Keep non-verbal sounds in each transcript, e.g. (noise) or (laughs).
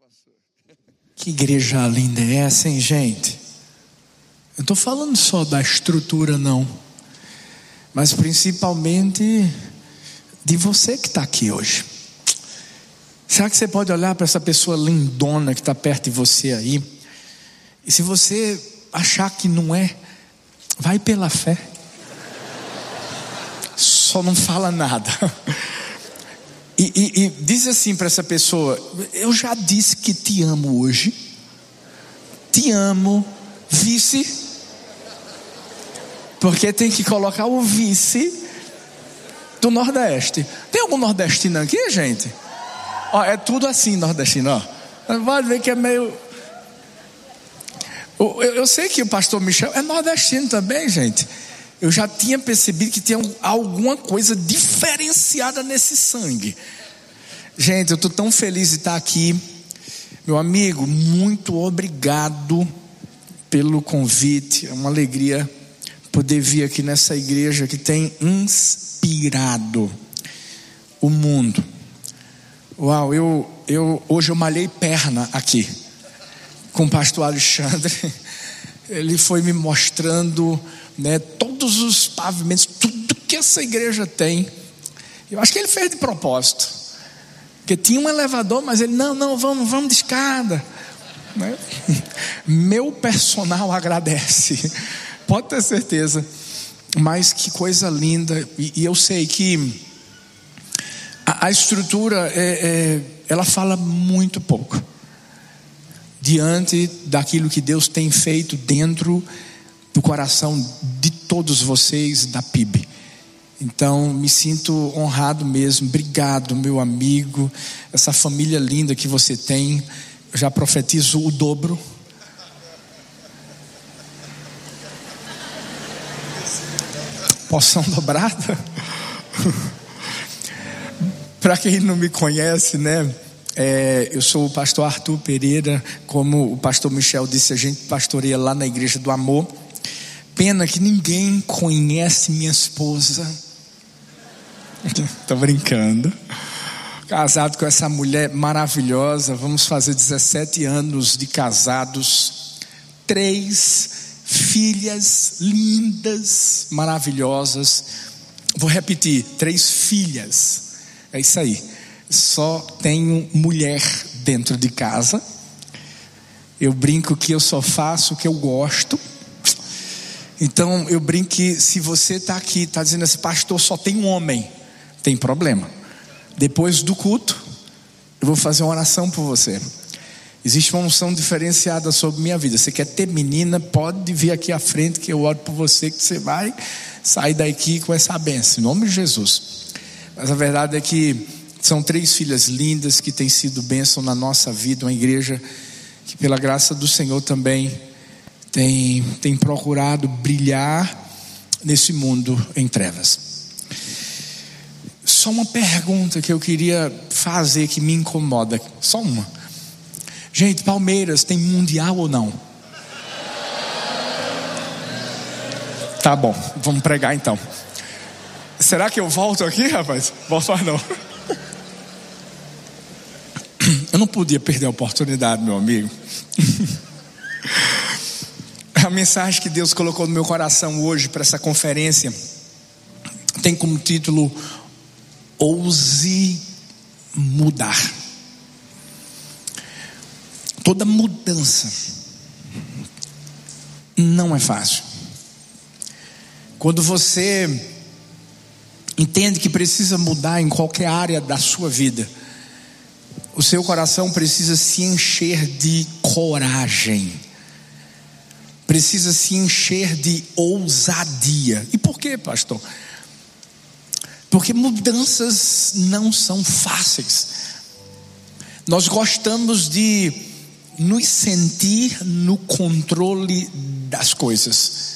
(laughs) Que igreja linda é essa, hein, gente? Eu estou falando só da estrutura, não, mas principalmente de você que está aqui hoje. Será que você pode olhar para essa pessoa lindona que está perto de você aí? E se você achar que não é, vai pela fé. Só não fala nada. (laughs) E, e, e diz assim para essa pessoa: Eu já disse que te amo hoje. Te amo, vice. Porque tem que colocar o vice do Nordeste. Tem algum nordestino aqui, gente? Ó, é tudo assim nordestino, ó. Pode ver que é meio. Eu, eu sei que o pastor Michel é nordestino também, gente. Eu já tinha percebido que tinha alguma coisa diferenciada nesse sangue. Gente, eu estou tão feliz de estar aqui. Meu amigo, muito obrigado pelo convite. É uma alegria poder vir aqui nessa igreja que tem inspirado o mundo. Uau, eu, eu hoje eu malhei perna aqui com o pastor Alexandre. Ele foi me mostrando né, todos os pavimentos, tudo que essa igreja tem. Eu acho que ele fez de propósito. Porque tinha um elevador, mas ele, não, não, vamos, vamos de escada. Né? (laughs) Meu personal agradece, (laughs) pode ter certeza. Mas que coisa linda, e, e eu sei que a, a estrutura, é, é, ela fala muito pouco diante daquilo que Deus tem feito dentro do coração de todos vocês da PIB. Então, me sinto honrado mesmo. Obrigado, meu amigo. Essa família linda que você tem. Eu já profetizo o dobro. Poção dobrada? (laughs) Para quem não me conhece, né? É, eu sou o pastor Arthur Pereira, como o pastor Michel disse, a gente pastoreia lá na Igreja do Amor. Pena que ninguém conhece minha esposa. (laughs) Estou brincando. Casado com essa mulher maravilhosa, vamos fazer 17 anos de casados, três filhas lindas, maravilhosas. Vou repetir: três filhas. É isso aí. Só tenho mulher dentro de casa. Eu brinco que eu só faço o que eu gosto. Então eu brinco que se você está aqui, está dizendo assim, pastor, só tem um homem, tem problema. Depois do culto, eu vou fazer uma oração por você. Existe uma unção diferenciada sobre minha vida. Você quer ter menina, pode vir aqui à frente que eu oro por você, que você vai sair daqui com essa benção, em nome de Jesus. Mas a verdade é que são três filhas lindas que têm sido bênção na nossa vida, uma igreja que, pela graça do Senhor, também tem, tem procurado brilhar nesse mundo em trevas. Só uma pergunta que eu queria fazer que me incomoda, só uma. Gente, Palmeiras tem mundial ou não? Tá bom, vamos pregar então. Será que eu volto aqui, rapaz? Volto não. Eu não podia perder a oportunidade, meu amigo. Mensagem que Deus colocou no meu coração hoje para essa conferência tem como título Ouse Mudar. Toda mudança não é fácil. Quando você entende que precisa mudar em qualquer área da sua vida, o seu coração precisa se encher de coragem precisa se encher de ousadia. E por quê, pastor? Porque mudanças não são fáceis. Nós gostamos de nos sentir no controle das coisas.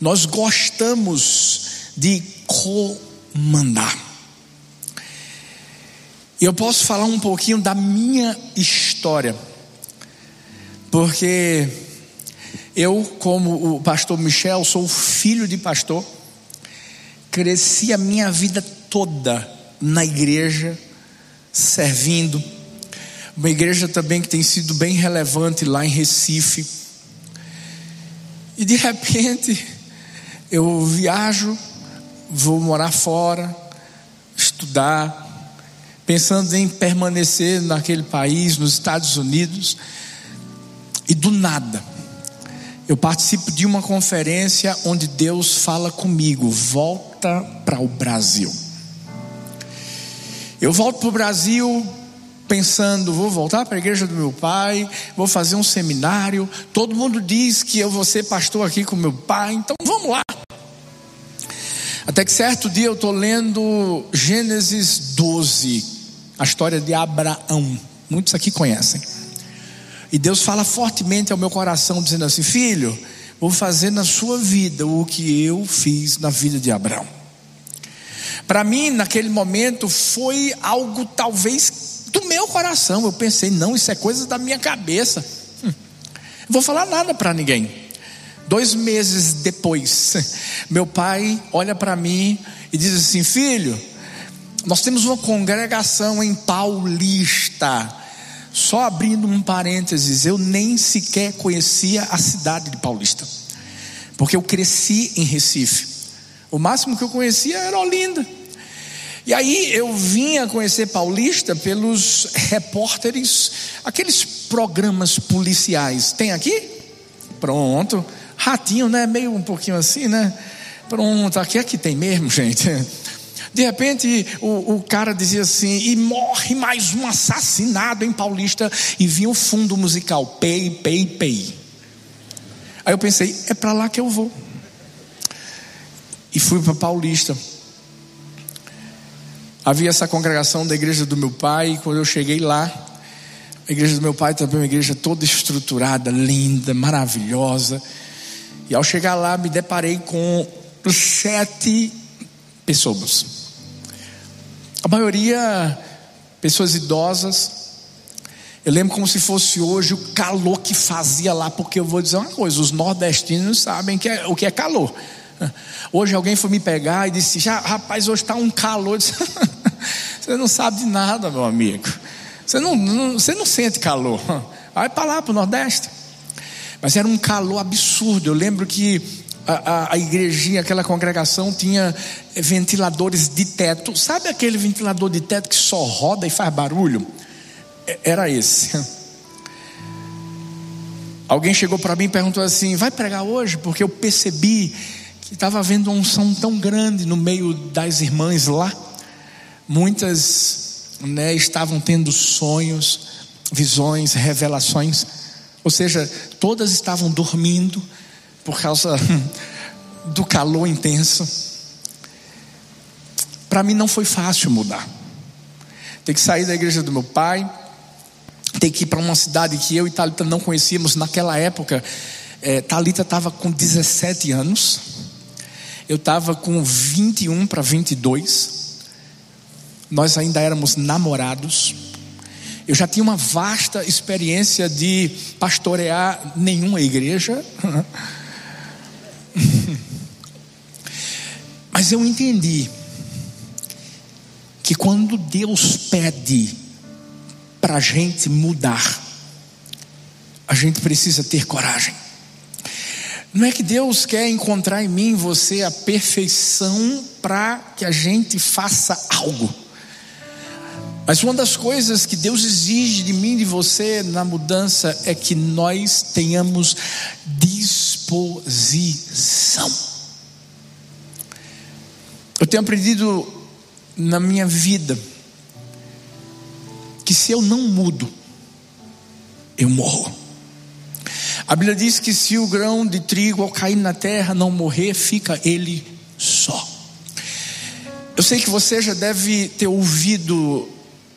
Nós gostamos de comandar. Eu posso falar um pouquinho da minha história, porque eu, como o pastor Michel, sou filho de pastor, cresci a minha vida toda na igreja, servindo. uma igreja também que tem sido bem relevante lá em Recife. E de repente, eu viajo, vou morar fora, estudar, pensando em permanecer naquele país, nos Estados Unidos, e do nada, eu participo de uma conferência onde Deus fala comigo: volta para o Brasil. Eu volto para o Brasil pensando, vou voltar para a igreja do meu pai, vou fazer um seminário. Todo mundo diz que eu vou ser pastor aqui com meu pai, então vamos lá. Até que certo dia eu estou lendo Gênesis 12, a história de Abraão. Muitos aqui conhecem. E Deus fala fortemente ao meu coração, dizendo assim: Filho, vou fazer na sua vida o que eu fiz na vida de Abraão. Para mim, naquele momento, foi algo talvez do meu coração. Eu pensei, não, isso é coisa da minha cabeça. Hum, não vou falar nada para ninguém. Dois meses depois, (laughs) meu pai olha para mim e diz assim: Filho, nós temos uma congregação em Paulista. Só abrindo um parênteses, eu nem sequer conhecia a cidade de Paulista, porque eu cresci em Recife. O máximo que eu conhecia era Olinda. E aí eu vinha conhecer Paulista pelos repórteres, aqueles programas policiais. Tem aqui? Pronto. Ratinho, né? Meio um pouquinho assim, né? Pronto, aqui é que tem mesmo, gente. De repente o, o cara dizia assim: e morre mais um assassinado em Paulista. E vinha o fundo musical: pei, pei, pei. Aí eu pensei: é para lá que eu vou e fui para Paulista. Havia essa congregação da igreja do meu pai, e quando eu cheguei lá, a igreja do meu pai também é uma igreja toda estruturada, linda, maravilhosa. E ao chegar lá, me deparei com sete pessoas. A maioria pessoas idosas. Eu lembro como se fosse hoje o calor que fazia lá, porque eu vou dizer uma coisa: os nordestinos sabem que é, o que é calor. Hoje alguém foi me pegar e disse: Já, rapaz, hoje está um calor. Disse, (laughs) você não sabe de nada, meu amigo. Você não, não você não sente calor. Vai para lá, para o Nordeste. Mas era um calor absurdo. Eu lembro que a, a, igrejinha, aquela congregação, tinha ventiladores de teto. Sabe aquele ventilador de teto que só roda e faz barulho? Era esse. (laughs) Alguém chegou para mim e perguntou assim: Vai pregar hoje? Porque eu percebi que estava havendo uma unção tão grande no meio das irmãs lá. Muitas né, estavam tendo sonhos, visões, revelações. Ou seja, todas estavam dormindo por causa do calor intenso. Para mim não foi fácil mudar. Ter que sair da igreja do meu pai, ter que ir para uma cidade que eu e Talita não conhecíamos naquela época. É, Talita estava com 17 anos eu estava com 21 para 22. Nós ainda éramos namorados. Eu já tinha uma vasta experiência de pastorear nenhuma igreja. (laughs) Mas eu entendi que quando Deus pede para a gente mudar, a gente precisa ter coragem. Não é que Deus quer encontrar em mim você a perfeição para que a gente faça algo. Mas uma das coisas que Deus exige de mim e de você na mudança é que nós tenhamos disposição. Eu tenho aprendido na minha vida que se eu não mudo, eu morro. A Bíblia diz que se o grão de trigo ao cair na terra não morrer, fica ele só. Eu sei que você já deve ter ouvido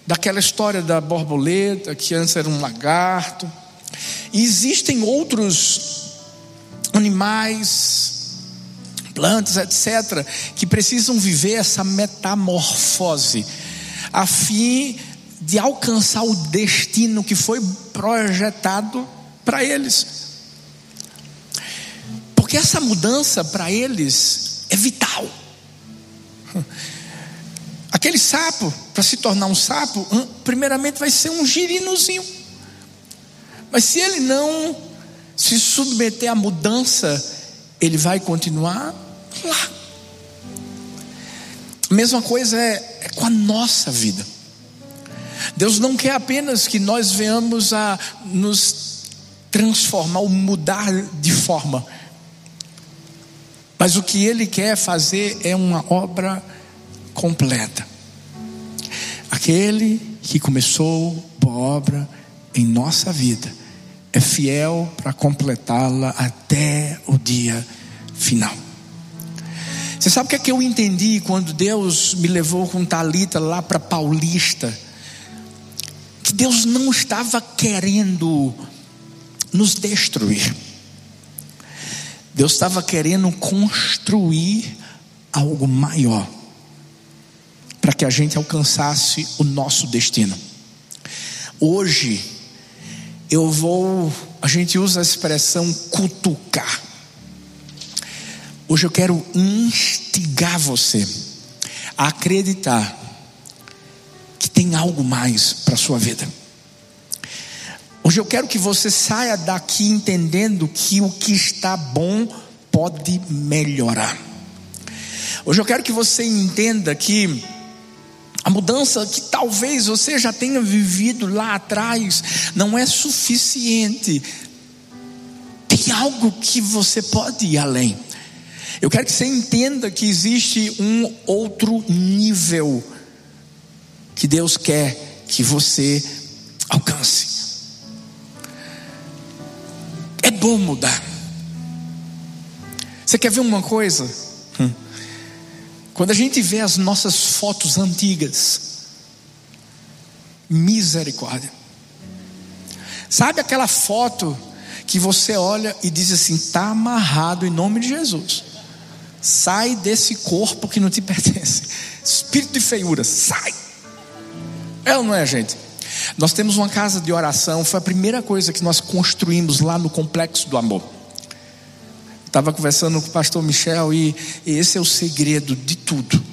daquela história da borboleta, que antes era um lagarto. E existem outros animais, plantas, etc., que precisam viver essa metamorfose, a fim de alcançar o destino que foi projetado para eles. Porque essa mudança para eles é vital. Aquele sapo, para se tornar um sapo, primeiramente vai ser um girinozinho. Mas se ele não se submeter à mudança, ele vai continuar lá. A mesma coisa é, é com a nossa vida. Deus não quer apenas que nós venhamos a nos transformar ou mudar de forma, mas o que Ele quer fazer é uma obra completa. Aquele que começou boa obra em nossa vida é fiel para completá-la até o dia final. Você sabe o que é que eu entendi quando Deus me levou com Talita lá para Paulista? Que Deus não estava querendo nos destruir. Deus estava querendo construir algo maior para que a gente alcançasse o nosso destino. Hoje eu vou, a gente usa a expressão cutucar. Hoje eu quero instigar você a acreditar que tem algo mais para a sua vida. Hoje eu quero que você saia daqui entendendo que o que está bom pode melhorar. Hoje eu quero que você entenda que a mudança que talvez você já tenha vivido lá atrás não é suficiente. Tem algo que você pode ir além. Eu quero que você entenda que existe um outro nível que Deus quer que você alcance. É bom mudar. Você quer ver uma coisa? Hum. Quando a gente vê as nossas fotos antigas, misericórdia. Sabe aquela foto que você olha e diz assim: está amarrado em nome de Jesus. Sai desse corpo que não te (laughs) pertence. Espírito de feiura, sai. É ou não é, gente? Nós temos uma casa de oração, foi a primeira coisa que nós construímos lá no Complexo do Amor. Estava conversando com o pastor Michel e, e esse é o segredo de tudo.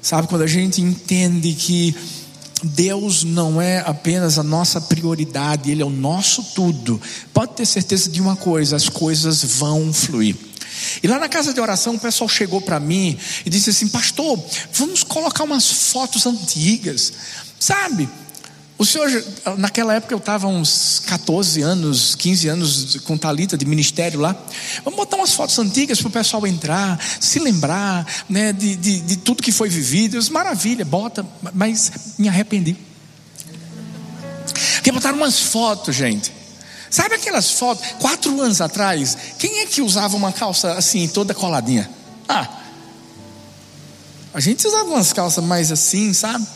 Sabe, quando a gente entende que Deus não é apenas a nossa prioridade, Ele é o nosso tudo. Pode ter certeza de uma coisa: as coisas vão fluir. E lá na casa de oração o pessoal chegou para mim e disse assim: Pastor, vamos colocar umas fotos antigas, sabe? O senhor, naquela época eu estava uns 14 anos, 15 anos com Talita de ministério lá. Vamos botar umas fotos antigas para o pessoal entrar, se lembrar né, de, de, de tudo que foi vivido. Eu disse, maravilha, bota, mas me arrependi. Porque botaram umas fotos, gente. Sabe aquelas fotos? Quatro anos atrás, quem é que usava uma calça assim, toda coladinha? Ah, a gente usava umas calças mais assim, sabe?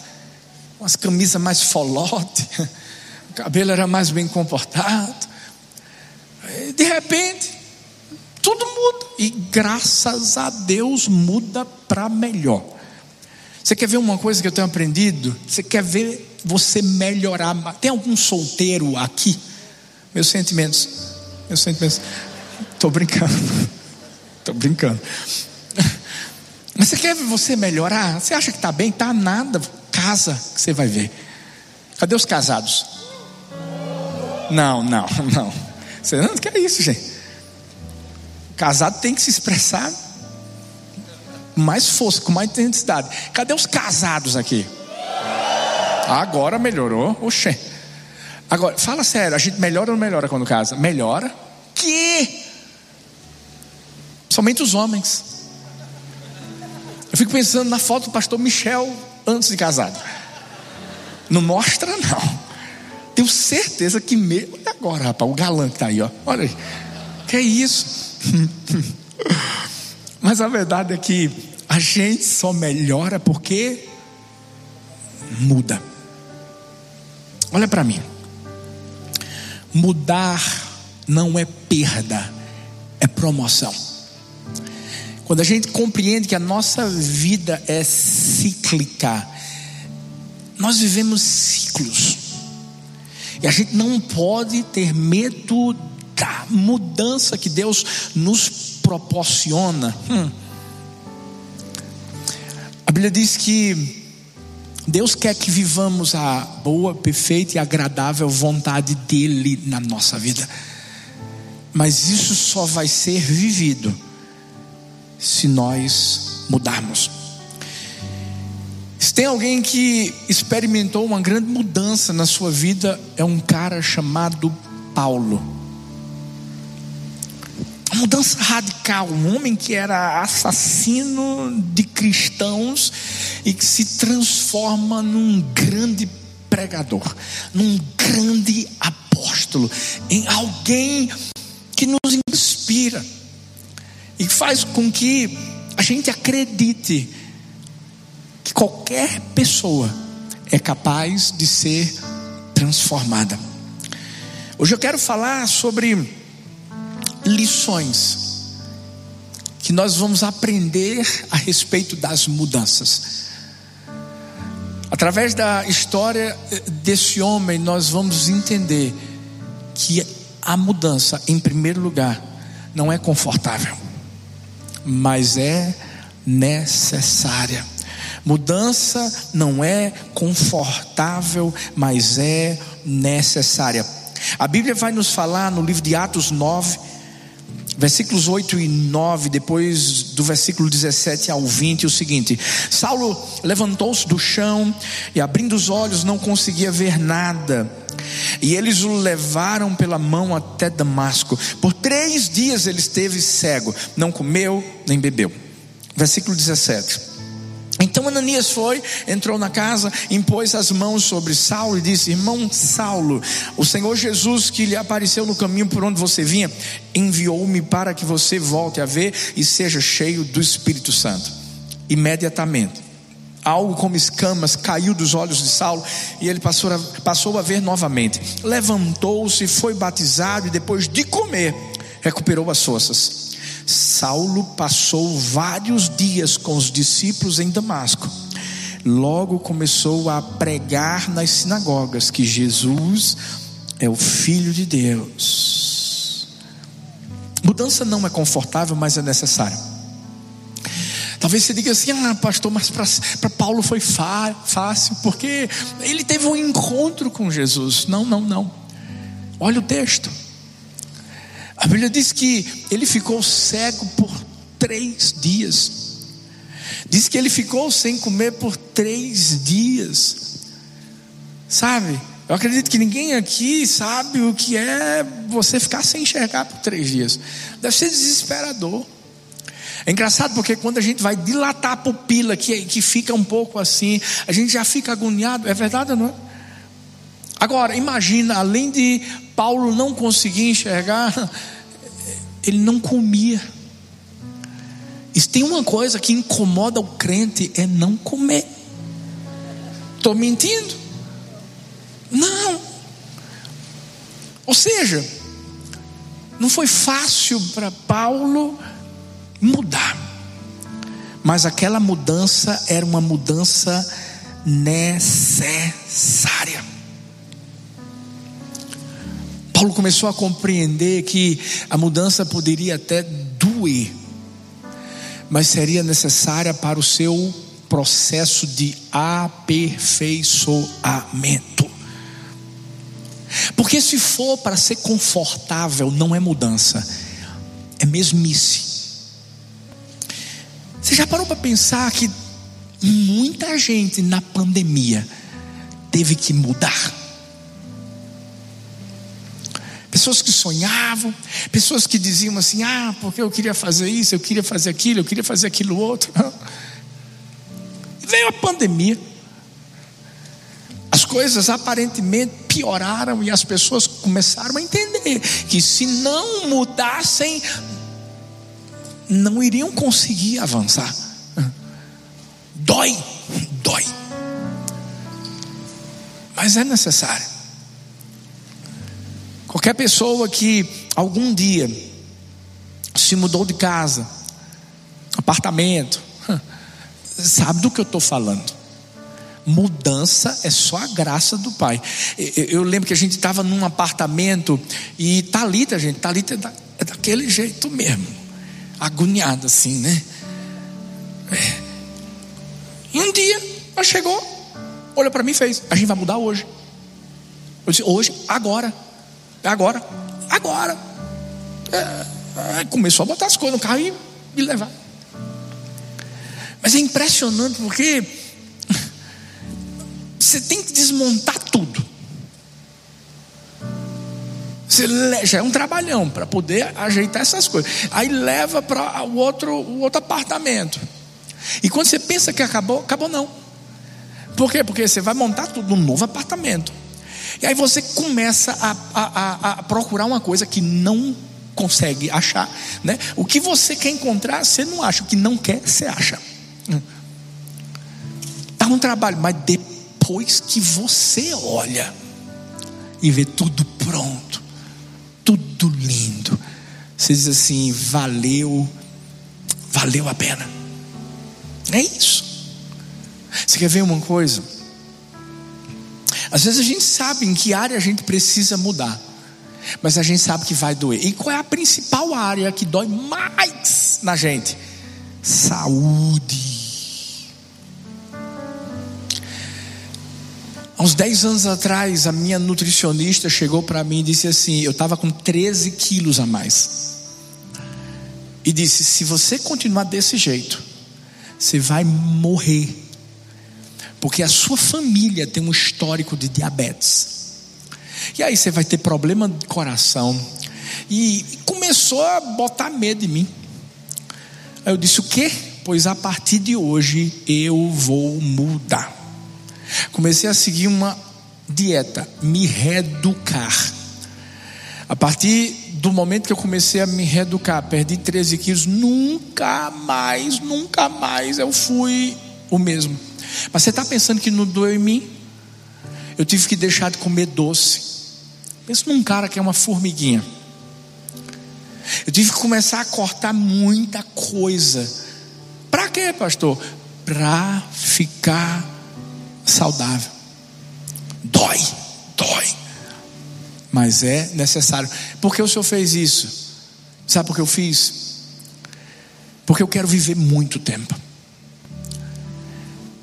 Umas camisas mais folote, (laughs) o cabelo era mais bem comportado. De repente, tudo muda. E graças a Deus muda para melhor. Você quer ver uma coisa que eu tenho aprendido? Você quer ver você melhorar? Tem algum solteiro aqui? Meus sentimentos. Meus sentimentos. Estou brincando. (laughs) Estou brincando. (laughs) Mas você quer você melhorar? Você acha que está bem? Está nada. Casa que você vai ver. Cadê os casados? Não, não, (laughs) não. Você não quer isso, gente. Casado tem que se expressar mais força, com mais intensidade. Cadê os casados aqui? Agora melhorou. Oxê. Agora, fala sério, a gente melhora ou não melhora quando casa? Melhora. Que? Somente os homens. Eu fico pensando na foto do pastor Michel antes de casado. Não mostra, não. Tenho certeza que mesmo. Olha agora, rapaz, o galã que está aí, ó. Olha aí. Que é isso? (laughs) Mas a verdade é que a gente só melhora porque muda. Olha para mim. Mudar não é perda, é promoção. Quando a gente compreende que a nossa vida é cíclica, nós vivemos ciclos. E a gente não pode ter medo da mudança que Deus nos proporciona. Hum. A Bíblia diz que Deus quer que vivamos a boa, perfeita e agradável vontade dEle na nossa vida. Mas isso só vai ser vivido se nós mudarmos. Se tem alguém que experimentou uma grande mudança na sua vida, é um cara chamado Paulo. Mudança radical, um homem que era assassino de cristãos e que se transforma num grande pregador, num grande apóstolo, em alguém que nos inspira e faz com que a gente acredite que qualquer pessoa é capaz de ser transformada. Hoje eu quero falar sobre lições que nós vamos aprender a respeito das mudanças. Através da história desse homem, nós vamos entender que a mudança, em primeiro lugar, não é confortável, mas é necessária. Mudança não é confortável, mas é necessária. A Bíblia vai nos falar no livro de Atos 9, versículos 8 e 9, depois do versículo 17 ao 20, o seguinte: Saulo levantou-se do chão e, abrindo os olhos, não conseguia ver nada. E eles o levaram pela mão até Damasco. Por três dias ele esteve cego, não comeu nem bebeu. Versículo 17. Então Ananias foi, entrou na casa, impôs as mãos sobre Saulo e disse: Irmão Saulo, o Senhor Jesus que lhe apareceu no caminho por onde você vinha, enviou-me para que você volte a ver e seja cheio do Espírito Santo. Imediatamente, algo como escamas caiu dos olhos de Saulo e ele passou a, passou a ver novamente. Levantou-se, foi batizado e depois de comer, recuperou as forças. Saulo passou vários dias com os discípulos em Damasco. Logo começou a pregar nas sinagogas que Jesus é o Filho de Deus. Mudança não é confortável, mas é necessária. Talvez você diga assim: ah, pastor, mas para Paulo foi fácil, porque ele teve um encontro com Jesus. Não, não, não. Olha o texto. A Bíblia diz que ele ficou cego por três dias. Diz que ele ficou sem comer por três dias. Sabe? Eu acredito que ninguém aqui sabe o que é você ficar sem enxergar por três dias. Deve ser desesperador. É engraçado porque quando a gente vai dilatar a pupila, que, que fica um pouco assim, a gente já fica agoniado. É verdade ou não é? Agora, imagina, além de Paulo não conseguir enxergar, (laughs) ele não comia. E tem uma coisa que incomoda o crente é não comer. Estou mentindo? Não. Ou seja, não foi fácil para Paulo mudar, mas aquela mudança era uma mudança necessária. Paulo começou a compreender que a mudança poderia até doer, mas seria necessária para o seu processo de aperfeiçoamento. Porque se for para ser confortável, não é mudança, é mesmice. Você já parou para pensar que muita gente na pandemia teve que mudar? Pessoas que sonhavam, pessoas que diziam assim: ah, porque eu queria fazer isso, eu queria fazer aquilo, eu queria fazer aquilo outro. E (laughs) veio a pandemia. As coisas aparentemente pioraram e as pessoas começaram a entender que se não mudassem, não iriam conseguir avançar. Dói, dói. Mas é necessário. Qualquer pessoa que algum dia se mudou de casa, apartamento, (laughs) sabe do que eu estou falando. Mudança é só a graça do Pai. Eu lembro que a gente estava num apartamento e Talita, gente, Talita é, da, é daquele jeito mesmo, agoniada assim, né? É. E um dia ela chegou, Olha para mim e fez: A gente vai mudar hoje. Eu disse: Hoje, agora. É agora. Agora. É, é, começou a botar as coisas no carro e me levar. Mas é impressionante porque (laughs) você tem que desmontar tudo. Você já é um trabalhão para poder ajeitar essas coisas. Aí leva para o outro, o outro apartamento. E quando você pensa que acabou, acabou não. Por quê? Porque você vai montar tudo num novo apartamento. E aí você começa a, a, a, procurar uma coisa que não consegue achar. Né? O que você quer encontrar, você não acha. O que não quer, você acha. Dá um trabalho, mas depois que você olha e vê tudo pronto, tudo lindo, você diz assim: valeu, valeu a pena. É isso. Você quer ver uma coisa? Às vezes a gente sabe em que área a gente precisa mudar, mas a gente sabe que vai doer. E qual é a principal área que dói mais na gente? Saúde. Há uns 10 anos atrás, a minha nutricionista chegou para mim e disse assim: eu estava com 13 quilos a mais. E disse: se você continuar desse jeito, você vai morrer porque a sua família tem um histórico de diabetes. E aí você vai ter problema de coração. E começou a botar medo em mim. Aí eu disse: O quê? Pois a partir de hoje eu vou mudar. Comecei a seguir uma dieta, me reeducar. A partir do momento que eu comecei a me reeducar, perdi 13 quilos, nunca mais, nunca mais eu fui o mesmo. Mas você está pensando que não doeu em mim? Eu tive que deixar de comer doce. Pensa num cara que é uma formiguinha. Eu tive que começar a cortar muita coisa. Para quê, pastor? Para ficar saudável. Dói, dói. Mas é necessário. Por que o senhor fez isso? Sabe por que eu fiz? Porque eu quero viver muito tempo.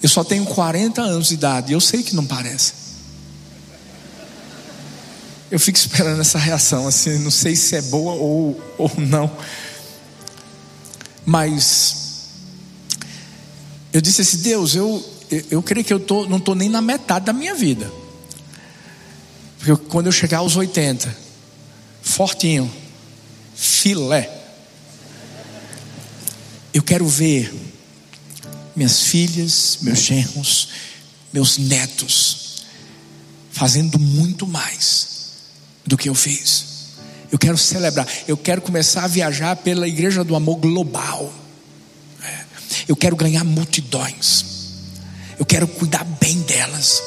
Eu só tenho 40 anos de idade, eu sei que não parece. Eu fico esperando essa reação, assim, não sei se é boa ou, ou não. Mas eu disse assim, Deus, eu, eu, creio que eu tô, não estou nem na metade da minha vida. Porque quando eu chegar aos 80, fortinho, filé, eu quero ver minhas filhas, meus genros, meus netos, fazendo muito mais do que eu fiz. Eu quero celebrar, eu quero começar a viajar pela Igreja do Amor Global. É. Eu quero ganhar multidões. Eu quero cuidar bem delas.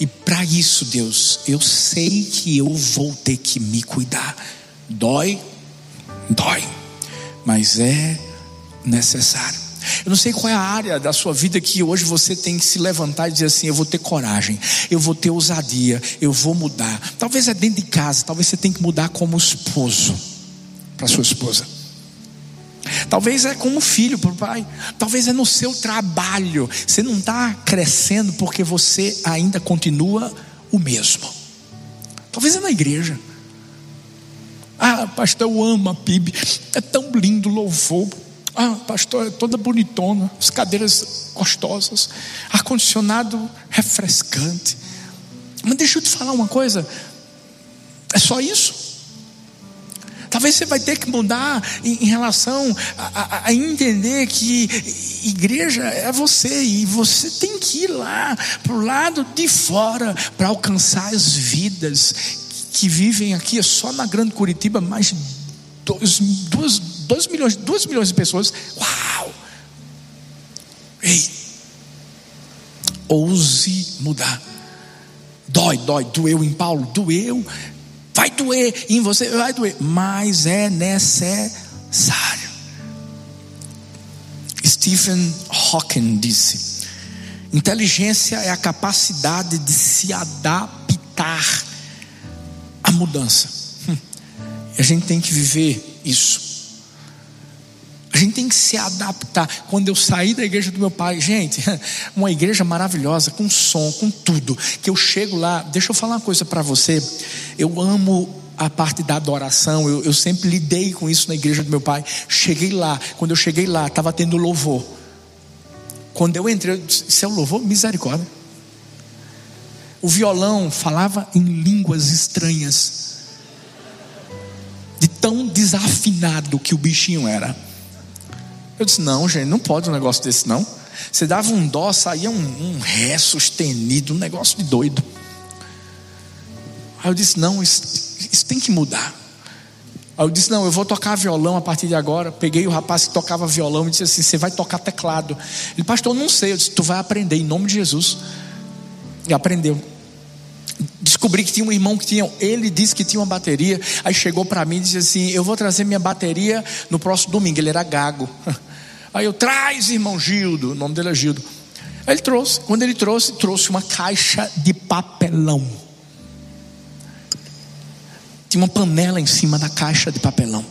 E para isso, Deus, eu sei que eu vou ter que me cuidar. Dói, dói, mas é necessário. Eu não sei qual é a área da sua vida que hoje você tem que se levantar e dizer assim: eu vou ter coragem, eu vou ter ousadia, eu vou mudar. Talvez é dentro de casa, talvez você tenha que mudar como esposo para sua esposa. Talvez é como filho para o pai, talvez é no seu trabalho. Você não está crescendo porque você ainda continua o mesmo. Talvez é na igreja. Ah, pastor, eu amo a PIB, é tão lindo louvor. Ah, pastor, é toda bonitona, as cadeiras gostosas, ar-condicionado refrescante. Mas deixa eu te falar uma coisa: é só isso? Talvez você vai ter que mudar em, relação a, a, a, entender que igreja é você e você tem que ir lá para o lado de fora para alcançar as vidas que vivem aqui só na Grande Curitiba mais dois, duas 2 milhões, 2 milhões de pessoas. Uau! Ei! Ouse mudar. Dói, dói, doeu em Paulo, doeu. Vai doer em você, vai doer, mas é necessário. Stephen Hawking disse: inteligência é a capacidade de se adaptar à mudança. Hum. E a gente tem que viver isso. A gente tem que se adaptar. Quando eu saí da igreja do meu pai, gente, (laughs) uma igreja maravilhosa, com som, com tudo. Que eu chego lá, deixa eu falar uma coisa para você. Eu amo a parte da adoração, eu, eu sempre lidei com isso na igreja do meu pai. Cheguei lá, quando eu cheguei lá, estava tendo louvor. Quando eu entrei, eu disse, isso é o louvor? Misericórdia. O violão falava em línguas estranhas de tão desafinado que o bichinho era. Eu disse: não, gente, não pode um negócio desse, não. Você dava um dó, saía um, um ré sustenido, um negócio de doido. Aí eu disse: não, isso, isso tem que mudar. Aí eu disse: não, eu vou tocar violão a partir de agora. Peguei o rapaz que tocava violão e disse assim: você vai tocar teclado. Ele, pastor, não sei. Eu disse: tu vai aprender em nome de Jesus. E aprendeu descobri que tinha um irmão que tinha, ele disse que tinha uma bateria, aí chegou para mim e disse assim: Eu vou trazer minha bateria no próximo domingo. Ele era gago. (laughs) Aí eu, traz, irmão Gildo, o nome dele é Gildo. Aí ele trouxe, quando ele trouxe, trouxe uma caixa de papelão. Tinha uma panela em cima da caixa de papelão,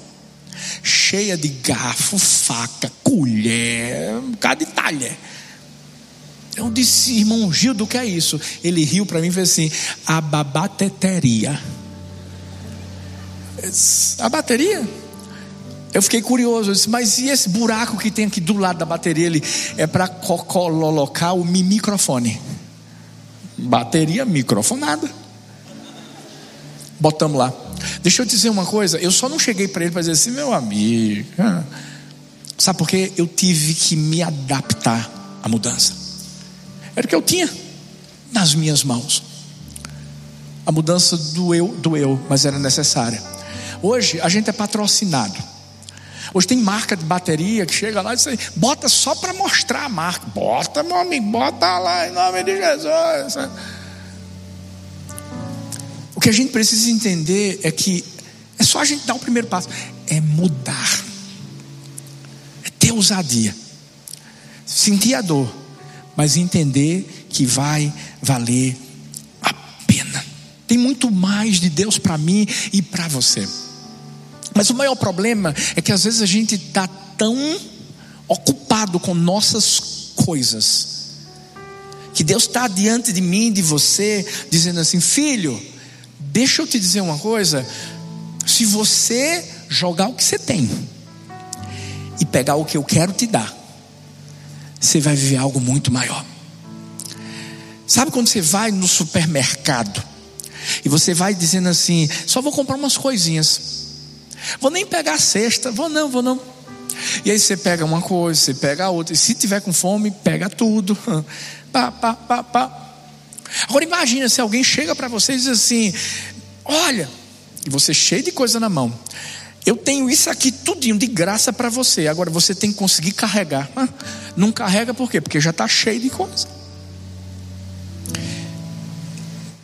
cheia de garfo, faca, colher, um bocado de talher. Eu disse, irmão Gildo, o que é isso? Ele riu para mim e fez assim: a babateteria. A bateria? Eu fiquei curioso, eu disse, mas e esse buraco que tem aqui do lado da bateria? Ele é para colocar o microfone. Bateria microfonada. Botamos lá. Deixa eu dizer uma coisa, eu só não cheguei para ele para dizer assim, meu amigo. Sabe por quê? Eu tive que me adaptar à mudança. Era o que eu tinha nas minhas mãos. A mudança doeu, doeu, mas era necessária. Hoje a gente é patrocinado. Hoje tem marca de bateria que chega lá e diz: bota só para mostrar a marca. Bota, meu amigo, bota lá em nome de Jesus. O que a gente precisa entender é que é só a gente dar o primeiro passo, é mudar, é ter ousadia, sentir a dor, mas entender que vai valer a pena. Tem muito mais de Deus para mim e para você. Mas o maior problema é que às vezes a gente está tão ocupado com nossas coisas, que Deus está diante de mim, de você, dizendo assim: filho, deixa eu te dizer uma coisa. Se você jogar o que você tem e pegar o que eu quero te dar, você vai viver algo muito maior. Sabe quando você vai no supermercado e você vai dizendo assim: só vou comprar umas coisinhas, vou nem pegar a cesta, vou não, vou não. E aí você pega uma coisa, você pega a outra, e se tiver com fome, pega tudo. (laughs) Pá, pá, pá, pá. Agora imagina se alguém chega para você e diz assim: Olha, e você cheio de coisa na mão. Eu tenho isso aqui tudinho de graça para você. Agora você tem que conseguir carregar. Não carrega por quê? Porque já está cheio de coisa.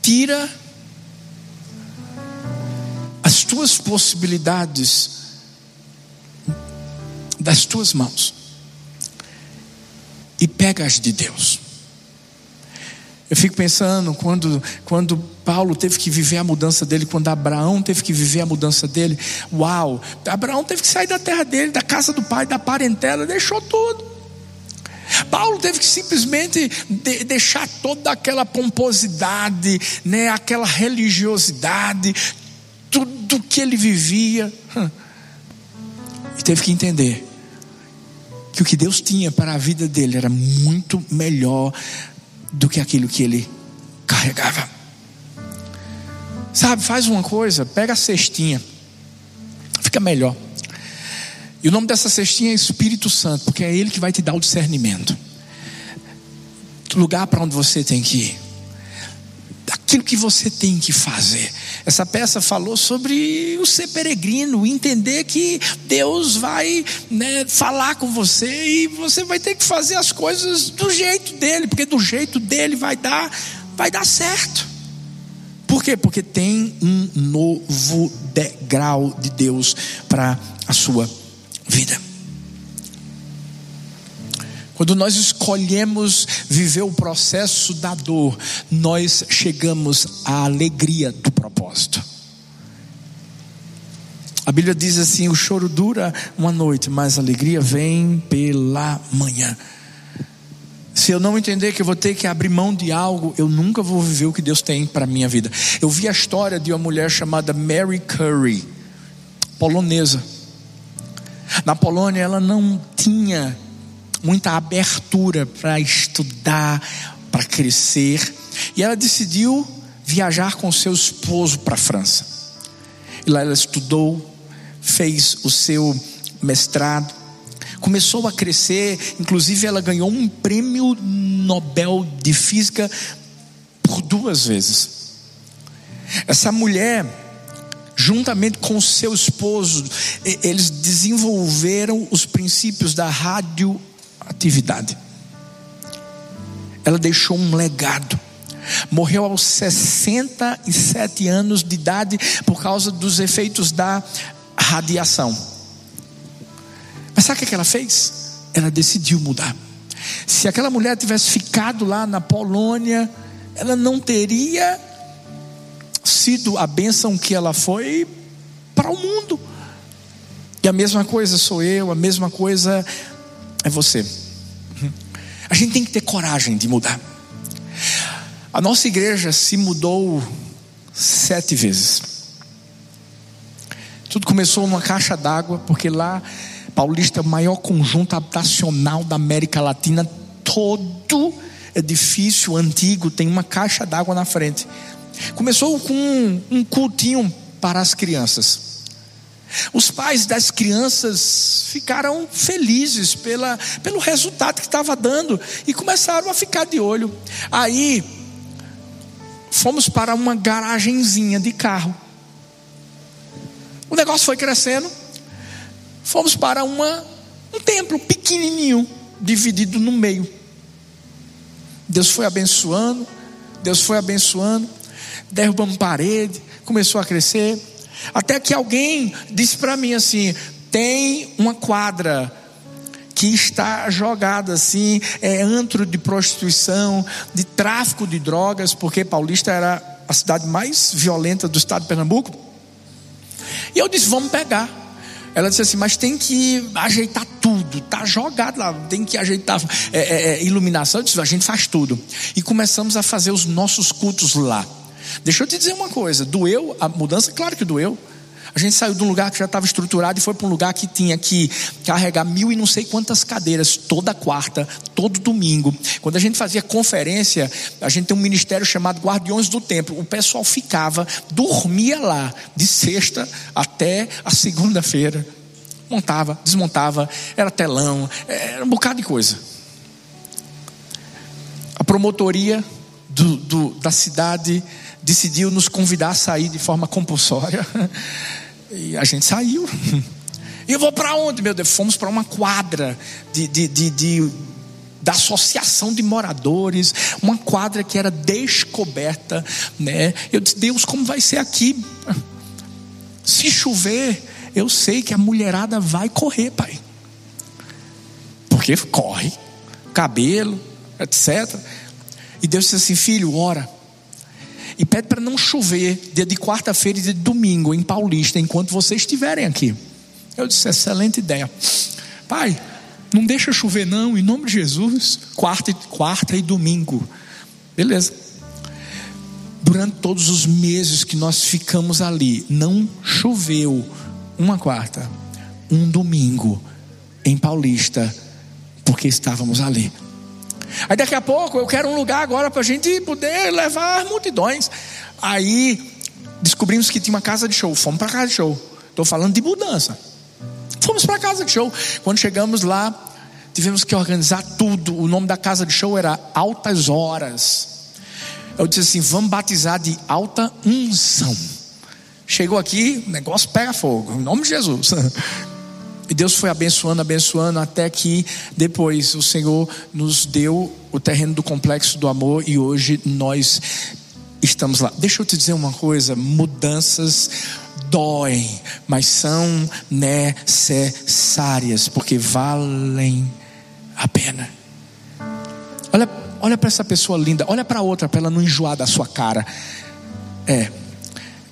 Tira as tuas possibilidades das tuas mãos e pega as de Deus. Eu fico pensando quando, quando Paulo teve que viver a mudança dele, quando Abraão teve que viver a mudança dele. Uau! Abraão teve que sair da terra dele, da casa do pai, da parentela, deixou tudo. Paulo teve que simplesmente de, deixar toda aquela pomposidade, né, aquela religiosidade, tudo que ele vivia, e teve que entender que o que Deus tinha para a vida dele era muito melhor do que aquilo que ele carregava. Sabe, faz uma coisa, pega a cestinha, fica melhor. E o nome dessa cestinha é Espírito Santo, porque é Ele que vai te dar o discernimento. Lugar para onde você tem que ir. Aquilo que você tem que fazer. Essa peça falou sobre o ser peregrino, entender que Deus vai né, falar com você e você vai ter que fazer as coisas do jeito dele, porque do jeito dele vai dar, vai dar certo. Por quê? Porque tem um novo degrau de Deus para a sua vida. Quando nós escolhemos viver o processo da dor, nós chegamos à alegria do propósito. A Bíblia diz assim: o choro dura uma noite, mas a alegria vem pela manhã. Se eu não entender que eu vou ter que abrir mão de algo, eu nunca vou viver o que Deus tem para minha vida. Eu vi a história de uma mulher chamada Mary Curry, polonesa. Na Polônia, ela não tinha muita abertura para estudar, para crescer, e ela decidiu viajar com seu esposo para a França. E lá ela estudou, fez o seu mestrado, começou a crescer, inclusive ela ganhou um prêmio Nobel de Física por duas vezes. Essa mulher, juntamente com seu esposo, eles desenvolveram os princípios da radioatividade. Ela deixou um legado. Morreu aos 67 anos de idade por causa dos efeitos da radiação. Mas sabe o que ela fez? Ela decidiu mudar. Se aquela mulher tivesse ficado lá na Polônia, ela não teria sido a bênção que ela foi para o mundo. E a mesma coisa sou eu, a mesma coisa é você. A gente tem que ter coragem de mudar. A nossa igreja se mudou sete vezes. Tudo começou numa caixa d'água, porque lá Paulista maior conjunto habitacional da América Latina. Todo edifício antigo tem uma caixa d'água na frente. Começou com um, um cultinho para as crianças. Os pais das crianças ficaram felizes pela, pelo resultado que estava dando e começaram a ficar de olho. Aí fomos para uma garagenzinha de carro. O negócio foi crescendo fomos para uma, um templo pequenininho, dividido no meio. Deus foi abençoando, Deus foi abençoando, derrubamos parede, começou a crescer, até que alguém disse para mim assim: tem uma quadra que está jogada assim, é antro de prostituição, de tráfico de drogas, porque Paulista era a cidade mais violenta do estado de Pernambuco. E eu disse: vamos pegar. Ela disse assim: Mas tem que ajeitar tudo, tá jogado lá, tem que ajeitar é, é, é, iluminação. Eu disse: A gente faz tudo. E começamos a fazer os nossos cultos lá. Deixa eu te dizer uma coisa: doeu a mudança? Claro que doeu. A gente saiu de um lugar que já estava estruturado e foi para um lugar que tinha que carregar mil e não sei quantas cadeiras toda quarta, todo domingo. Quando a gente fazia conferência, a gente tem um ministério chamado Guardiões do Templo. O pessoal ficava, dormia lá de sexta até a segunda-feira. Montava, desmontava, era telão, era um bocado de coisa. A promotoria do, do, da cidade decidiu nos convidar a sair de forma compulsória. E a gente saiu. E eu vou para onde, meu Deus? Fomos para uma quadra de, de, de, de, da associação de moradores, uma quadra que era descoberta, né? Eu disse, Deus, como vai ser aqui? Se chover, eu sei que a mulherada vai correr, pai. Porque corre, cabelo, etc. E Deus disse assim, filho, ora e pede para não chover dia de quarta-feira e dia de domingo em Paulista, enquanto vocês estiverem aqui. Eu disse: excelente ideia. Pai, não deixa chover, não, em nome de Jesus. Quarta quarta e domingo. Beleza. Durante todos os meses que nós ficamos ali, não choveu uma quarta, um domingo em Paulista, porque estávamos ali. Aí daqui a pouco eu quero um lugar agora para a gente poder levar multidões. Aí descobrimos que tinha uma casa de show. Fomos para casa de show. Estou falando de mudança. Fomos para casa de show. Quando chegamos lá, tivemos que organizar tudo. O nome da casa de show era Altas Horas. Eu disse assim: vamos batizar de alta unção. Chegou aqui, o negócio pega fogo, em nome de Jesus. (laughs) E Deus foi abençoando, abençoando, até que depois o Senhor nos deu o terreno do complexo do amor e hoje nós estamos lá. Deixa eu te dizer uma coisa: mudanças doem, mas são necessárias, porque valem a pena. Olha, olha para essa pessoa linda, olha para outra, para ela não enjoar da sua cara. É,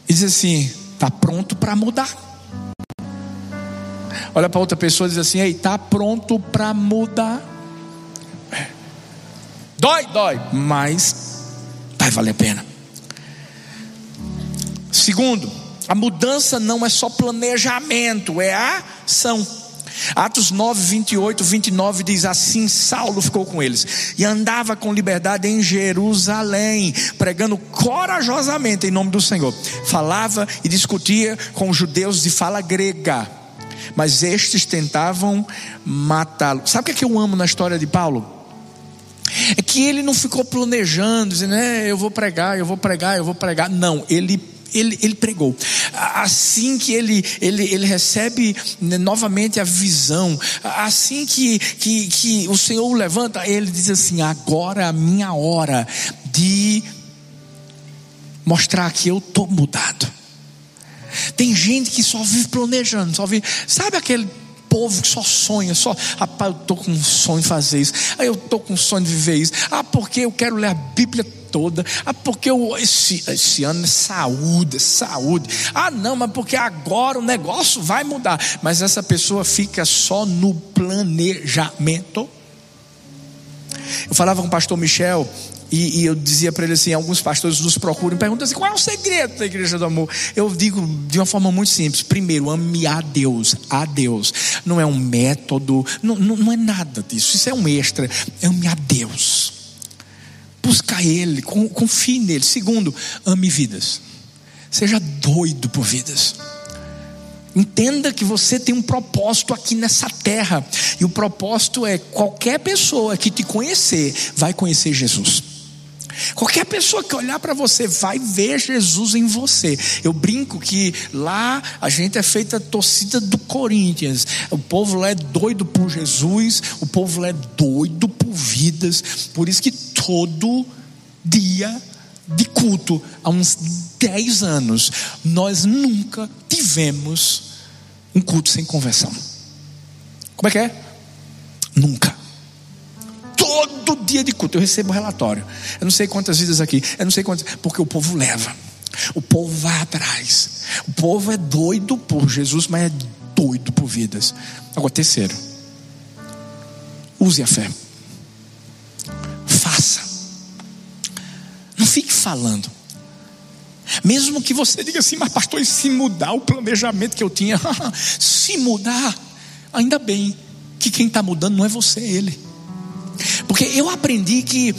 diz assim: está pronto para mudar. Olha para outra pessoa e diz assim: Ei, está pronto para mudar? É. Dói, dói, mas vai valer a pena. Segundo, a mudança não é só planejamento, é ação. Atos 9, 28, 29 diz assim: Saulo ficou com eles e andava com liberdade em Jerusalém, pregando corajosamente em nome do Senhor. Falava e discutia com os judeus de fala grega, mas estes tentavam matá-lo. Sabe o que, é que eu amo na história de Paulo? É que ele não ficou planejando, dizendo, é, eu vou pregar, eu vou pregar, eu vou pregar. Não, ele ele, ele pregou. Assim que ele, ele, ele recebe né, novamente a visão, assim que, que, que o Senhor o levanta, ele diz assim: agora é a minha hora de mostrar que eu estou mudado. Tem gente que só vive planejando, só vive, sabe aquele povo que só sonha, só, rapaz, eu estou com um sonho de fazer isso, aí eu estou com um sonho de viver isso, ah, porque eu quero ler a Bíblia toda, ah, porque eu, esse, esse ano é saúde, saúde, ah, não, mas porque agora o negócio vai mudar, mas essa pessoa fica só no planejamento. Eu falava com o pastor Michel, e, e, eu dizia para ele assim: alguns pastores nos procuram e perguntam assim: qual é o segredo da igreja do amor? Eu digo de uma forma muito simples: primeiro, ame a Deus, a Deus. Não é um método, não, não, não é nada disso, isso é um extra. Ame a Deus, busca Ele, confie nele. Segundo, ame vidas, seja doido por vidas. Entenda que você tem um propósito aqui nessa terra, e o propósito é: qualquer pessoa que te conhecer vai conhecer Jesus. Qualquer pessoa que olhar para você vai ver Jesus em você. Eu brinco que lá a gente é feita torcida do Corinthians. O povo lá é doido por Jesus, o povo lá é doido por vidas. Por isso que todo dia de culto, há uns 10 anos, nós nunca tivemos um culto sem conversão. Como é que é? Nunca todo dia de culto eu recebo relatório. Eu não sei quantas vidas aqui, eu não sei quantas, porque o povo leva. O povo vai atrás. O povo é doido por Jesus, mas é doido por vidas. Agora, terceiro, use a fé. Faça. Não fique falando. Mesmo que você diga assim, mas pastor, se mudar o planejamento que eu tinha? (laughs) se mudar, ainda bem que quem está mudando não é você, é ele. Porque eu aprendi que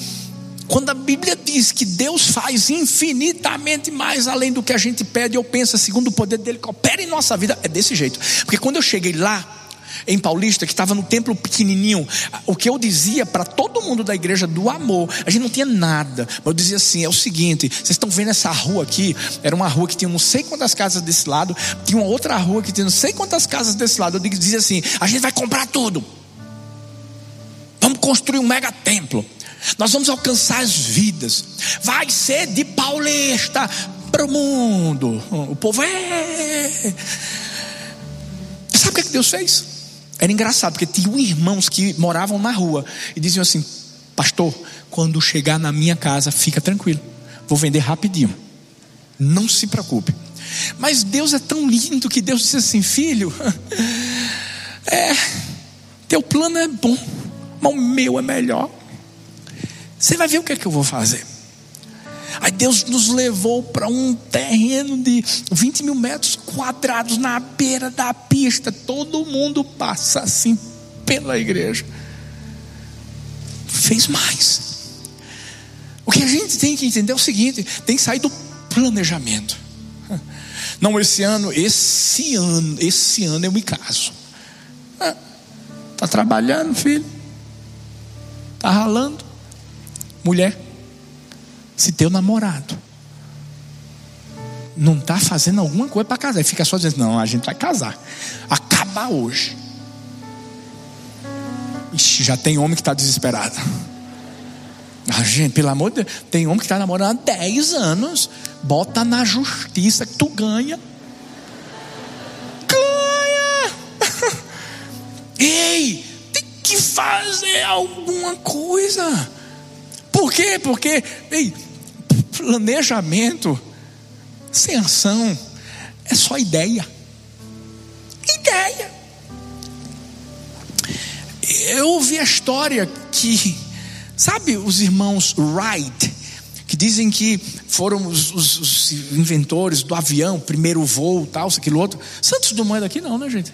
quando a Bíblia diz que Deus faz infinitamente mais além do que a gente pede ou pensa, segundo o poder dele que opera em nossa vida, é desse jeito. Porque quando eu cheguei lá, em Paulista, que estava no templo pequenininho, o que eu dizia para todo mundo da igreja do amor, a gente não tinha nada, mas eu dizia assim: é o seguinte, vocês estão vendo essa rua aqui? Era uma rua que tinha não sei quantas casas desse lado, tinha uma outra rua que tinha não sei quantas casas desse lado. Eu dizia assim: a gente vai comprar tudo. Vamos construir um mega templo. Nós vamos alcançar as vidas. Vai ser de paulista para o mundo. O povo é. Sabe o que, é que Deus fez? Era engraçado, porque tinham irmãos que moravam na rua e diziam assim: Pastor, quando chegar na minha casa, fica tranquilo, vou vender rapidinho. Não se preocupe. Mas Deus é tão lindo que Deus disse assim: Filho, (laughs) é, teu plano é bom mas o meu é melhor. Você vai ver o que é que eu vou fazer. Aí Deus nos levou para um terreno de 20 mil metros quadrados na beira da pista. Todo mundo passa assim pela igreja. Fez mais. O que a gente tem que entender é o seguinte: tem que sair do planejamento. Não, esse ano, esse ano, esse ano eu me caso. Está trabalhando, filho? Está ralando. Mulher, se teu namorado não está fazendo alguma coisa para casar, e fica só dizendo, não, a gente vai casar. Acaba hoje. Ixi, já tem homem que está desesperado. Ah, gente, pelo amor de Deus, tem homem que está namorando há 10 anos. Bota na justiça que tu ganha. Ganha! (laughs) Ei, fazer alguma coisa. Por quê? Porque ei, planejamento sem ação é só ideia. Ideia. eu ouvi a história que, sabe, os irmãos Wright, que dizem que foram os, os, os inventores do avião, primeiro voo, tal, isso, aquilo outro. Santos Dumont é daqui não, né, gente?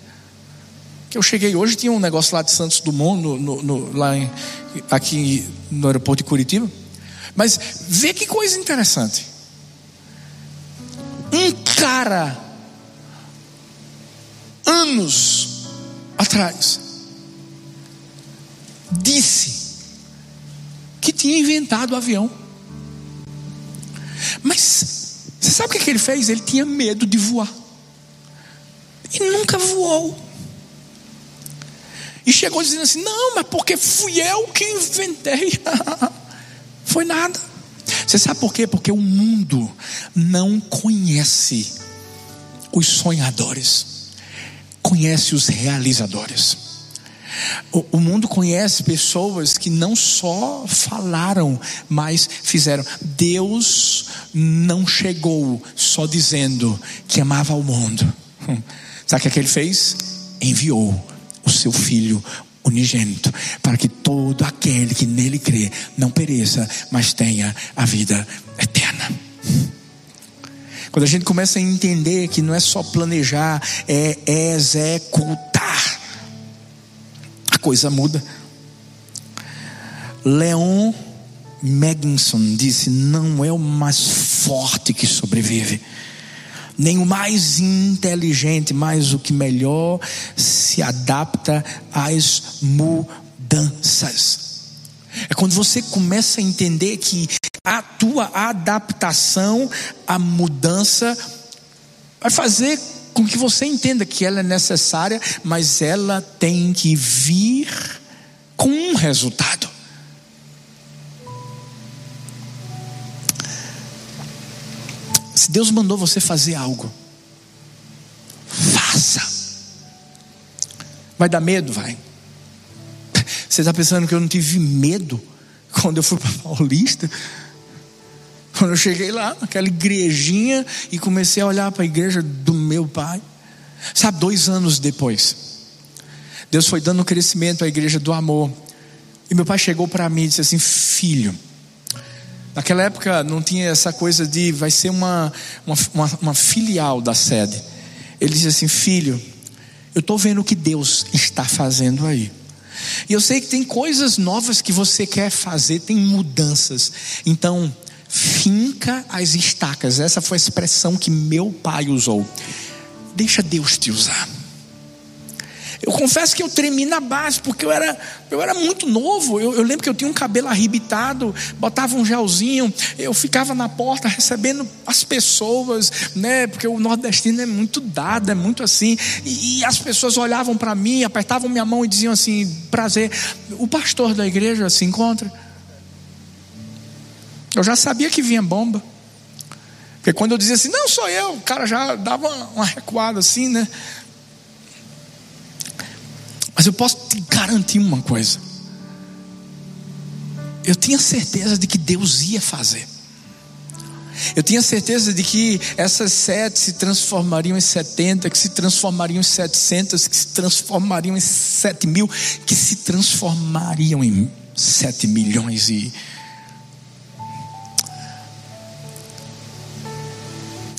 Que eu cheguei hoje, tinha um negócio lá de Santos Dumont, no, no, no, lá em, aqui no aeroporto de Curitiba. Mas vê que coisa interessante. Um cara, anos atrás, disse que tinha inventado o avião. Mas você sabe o que, que ele fez? Ele tinha medo de voar. E nunca voou. E chegou dizendo assim: Não, mas porque fui eu que inventei. (laughs) Foi nada. Você sabe por quê? Porque o mundo não conhece os sonhadores, conhece os realizadores. O, o, mundo conhece pessoas que não só falaram, mas fizeram. Deus não chegou só dizendo que amava o mundo. (laughs) Sabe o que, é que ele fez? Enviou o seu filho unigênito, para que todo aquele que nele crê não pereça, mas tenha a vida eterna. Quando a gente começa a entender que não é só planejar, é executar coisa muda. Leon Megginson disse: Não é o mais forte que sobrevive, nem o mais inteligente, mas o que melhor se adapta às mudanças. É quando você começa a entender que a tua adaptação à mudança vai fazer com que você entenda que ela é necessária, mas ela tem que vir com um resultado. Se Deus mandou você fazer algo, faça. Vai dar medo? Vai. (laughs) Você está pensando que eu não tive medo quando eu fui para Paulista? Quando eu cheguei lá, naquela igrejinha, e comecei a olhar para a igreja do meu pai. Sabe, dois anos depois, Deus foi dando crescimento à igreja do amor. E meu pai chegou para mim e disse assim: Filho, naquela época não tinha essa coisa de vai ser uma, uma, uma, filial da sede. Ele disse assim: Filho, eu estou vendo o que Deus está fazendo aí. E eu sei que tem coisas novas que você quer fazer, tem mudanças. Então, finca as estacas. Essa foi a expressão que meu pai usou. Deixa Deus te usar. Eu confesso que eu tremi na base, porque eu era, eu era muito novo. Eu, eu, lembro que eu tinha um cabelo arrebitado, botava um gelzinho, eu ficava na porta recebendo as pessoas, né? Porque o nordestino é muito dado, é muito assim. E, e as pessoas olhavam para mim, apertavam minha mão e diziam assim: prazer, o pastor da igreja se encontra. Eu já sabia que vinha bomba. Porque quando eu dizia assim, não sou eu, o cara já dava uma recuada assim, né? Mas eu posso te garantir uma coisa. Eu tinha certeza de que Deus ia fazer. Eu tinha certeza de que essas sete se transformariam em setenta, que se transformariam em setecentas, que se transformariam em sete mil, que se transformariam em sete milhões e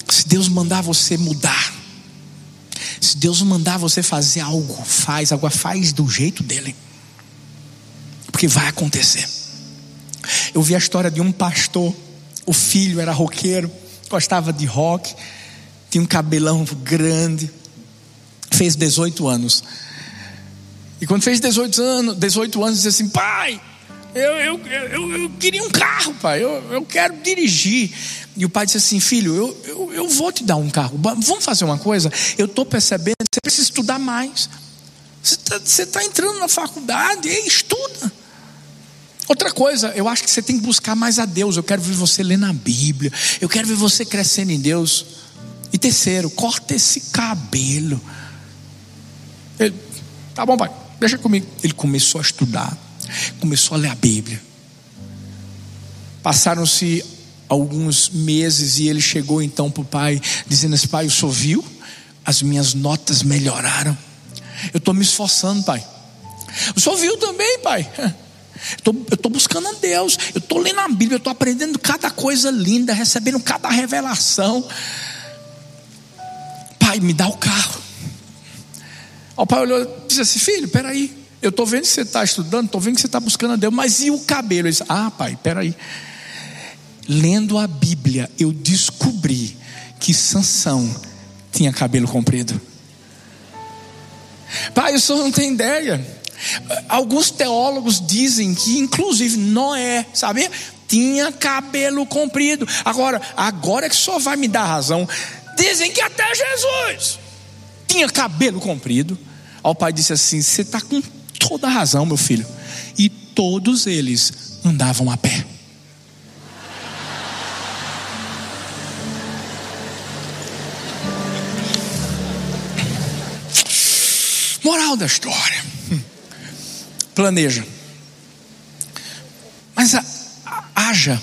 Se Deus mandar você mudar, se Deus mandar você fazer algo, faz, agora faz do jeito dele, porque vai acontecer. Eu vi a história de um pastor, o filho era roqueiro, gostava de rock, tinha um cabelão grande, fez 18 anos. E quando fez 18 anos, 18 anos, disse assim: pai, eu, eu, eu, eu, queria um carro, pai. Eu, eu quero dirigir. E o pai disse assim: Filho, eu, eu, eu vou te dar um carro. Vamos fazer uma coisa? Eu estou percebendo que você precisa estudar mais. Você está tá entrando na faculdade, estuda. Outra coisa, eu acho que você tem que buscar mais a Deus. Eu quero ver você ler na Bíblia. Eu quero ver você crescendo em Deus. E terceiro, corta esse cabelo. Ele, tá bom, pai, deixa comigo. Ele começou a estudar começou a ler a Bíblia. Passaram-se alguns meses e ele chegou então para o pai, dizendo assim: Pai, o senhor viu? As minhas notas melhoraram. Eu estou me esforçando, pai. O senhor viu também, pai? Eu estou buscando a Deus, eu estou lendo a Bíblia, eu estou aprendendo cada coisa linda, recebendo cada revelação. Pai, me dá o carro. O pai olhou e disse assim: Filho, peraí, eu estou vendo que você está estudando, estou vendo que você está buscando a Deus, mas e o cabelo? Ele disse: Ah, pai, peraí. Lendo a Bíblia, eu descobri que Sansão tinha cabelo comprido. Pai, o senhor não tem ideia. Alguns teólogos dizem que, inclusive, Noé, sabe? Tinha cabelo comprido. Agora, agora é que só vai me dar razão. Dizem que até Jesus tinha cabelo comprido. Aí o pai disse assim: Você está com toda a razão, meu filho. E todos eles andavam a pé. Moral da história. Planeja. Mas a, a, haja,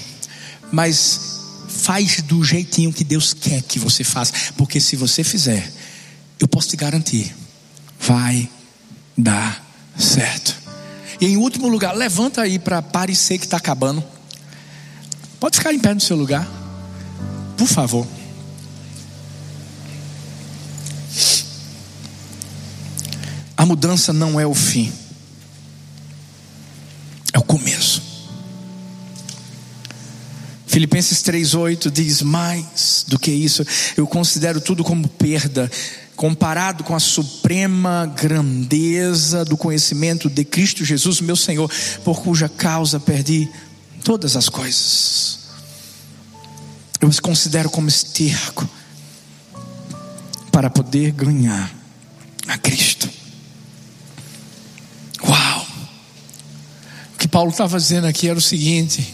mas faz do jeitinho que Deus quer que você faça, porque se você fizer, eu posso te garantir, vai dar certo. E em último lugar, levanta aí para parecer que está acabando. Pode ficar em pé no seu lugar, por favor. A mudança não é o fim, é o começo. Filipenses 3,8 diz: Mais do que isso, eu considero tudo como perda, comparado com a suprema grandeza do conhecimento de Cristo Jesus, meu Senhor, por cuja causa perdi todas as coisas. Eu os considero como esterco para poder ganhar a Cristo. Paulo estava dizendo aqui era o seguinte: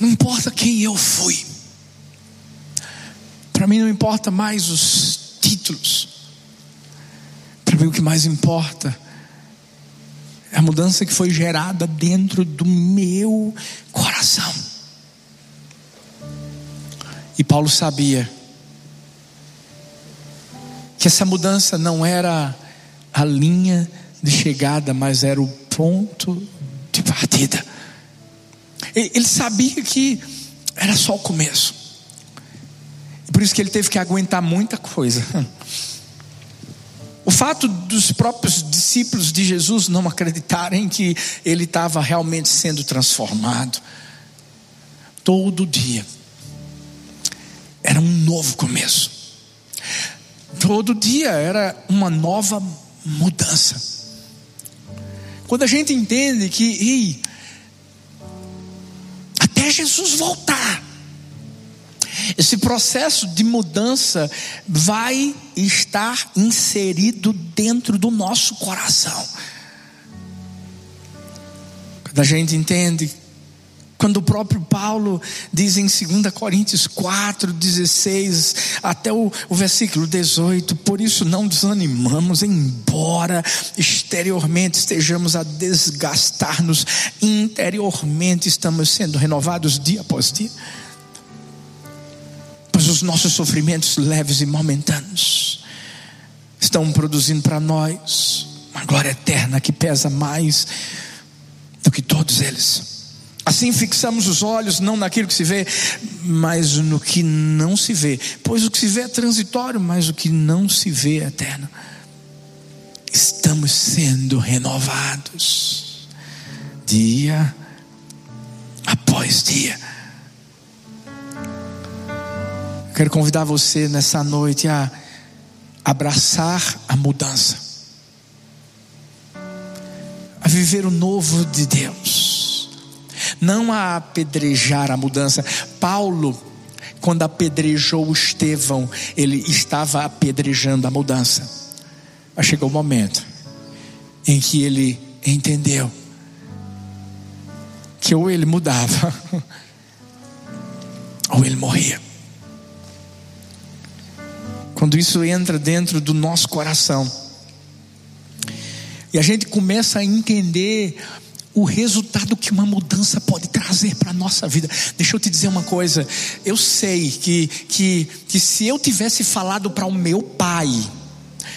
não importa quem eu fui, para mim não importa mais os títulos, para mim o que mais importa é a mudança que foi gerada dentro do meu coração. E Paulo sabia que essa mudança não era a linha de chegada, mas era o ponto de partida. Ele sabia que era só o começo. Por isso que ele teve que aguentar muita coisa. O fato dos próprios discípulos de Jesus não acreditarem que ele estava realmente sendo transformado, todo dia, era um novo começo, todo dia era uma nova mudança. Quando a gente entende que, ei, até Jesus voltar, esse processo de mudança vai estar inserido dentro do nosso coração. Quando a gente entende quando o próprio Paulo diz em 2 Coríntios 4, 16, até o, o versículo 18: Por isso não desanimamos, embora exteriormente estejamos a desgastar-nos, interiormente estamos sendo renovados dia após dia. Nossos sofrimentos leves e momentâneos estão produzindo para nós uma glória eterna que pesa mais do que todos eles. Assim fixamos os olhos não naquilo que se vê, mas no que não se vê. Pois o que se vê é transitório, mas o que não se vê é eterno. Estamos sendo renovados, dia após dia. Quero convidar você nessa noite a abraçar a mudança, a viver o novo de Deus não a apedrejar a mudança. Paulo, quando apedrejou Estevão, ele estava apedrejando a mudança. Mas chegou o momento em que ele entendeu que ou ele mudava, (laughs) ou ele morria. Quando isso entra dentro do nosso coração, e a gente começa a entender o resultado que uma mudança pode trazer para a nossa vida. Deixa eu te dizer uma coisa. Eu sei que, que, que se eu tivesse falado para o meu pai,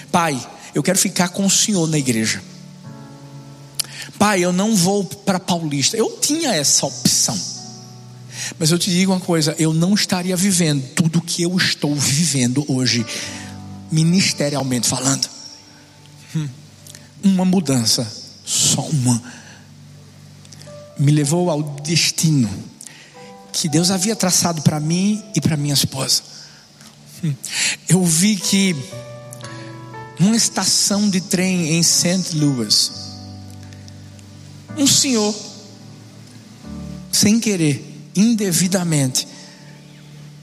pai, eu quero ficar com o Senhor na igreja. Pai, eu não vou para Paulista. Eu tinha essa opção. Mas eu te digo uma coisa: eu não estaria vivendo tudo o que eu estou vivendo hoje, ministerialmente falando. Hum. Uma mudança, só uma, me levou ao destino que Deus havia traçado para mim e para minha esposa. Hum. Eu vi que numa estação de trem em St. Louis, um senhor, sem querer, indevidamente,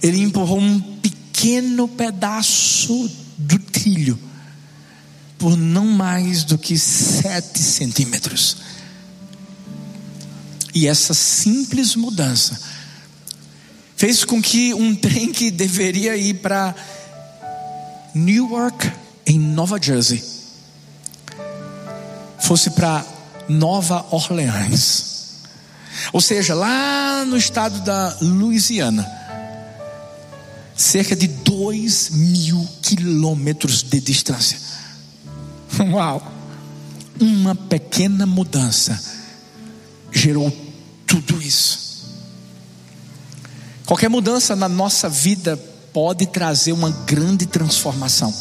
ele empurrou um pequeno pedaço do trilho por não mais do que sete centímetros. E essa simples mudança fez com que um (laughs) trem que deveria ir para Newark, em Nova Jersey, fosse para Nova Orleans. Ou seja, lá no estado da Louisiana, cerca de dois mil quilômetros de distância. (laughs) Uau! Uma pequena mudança gerou tudo isso. Qualquer mudança na nossa vida pode trazer uma grande transformação,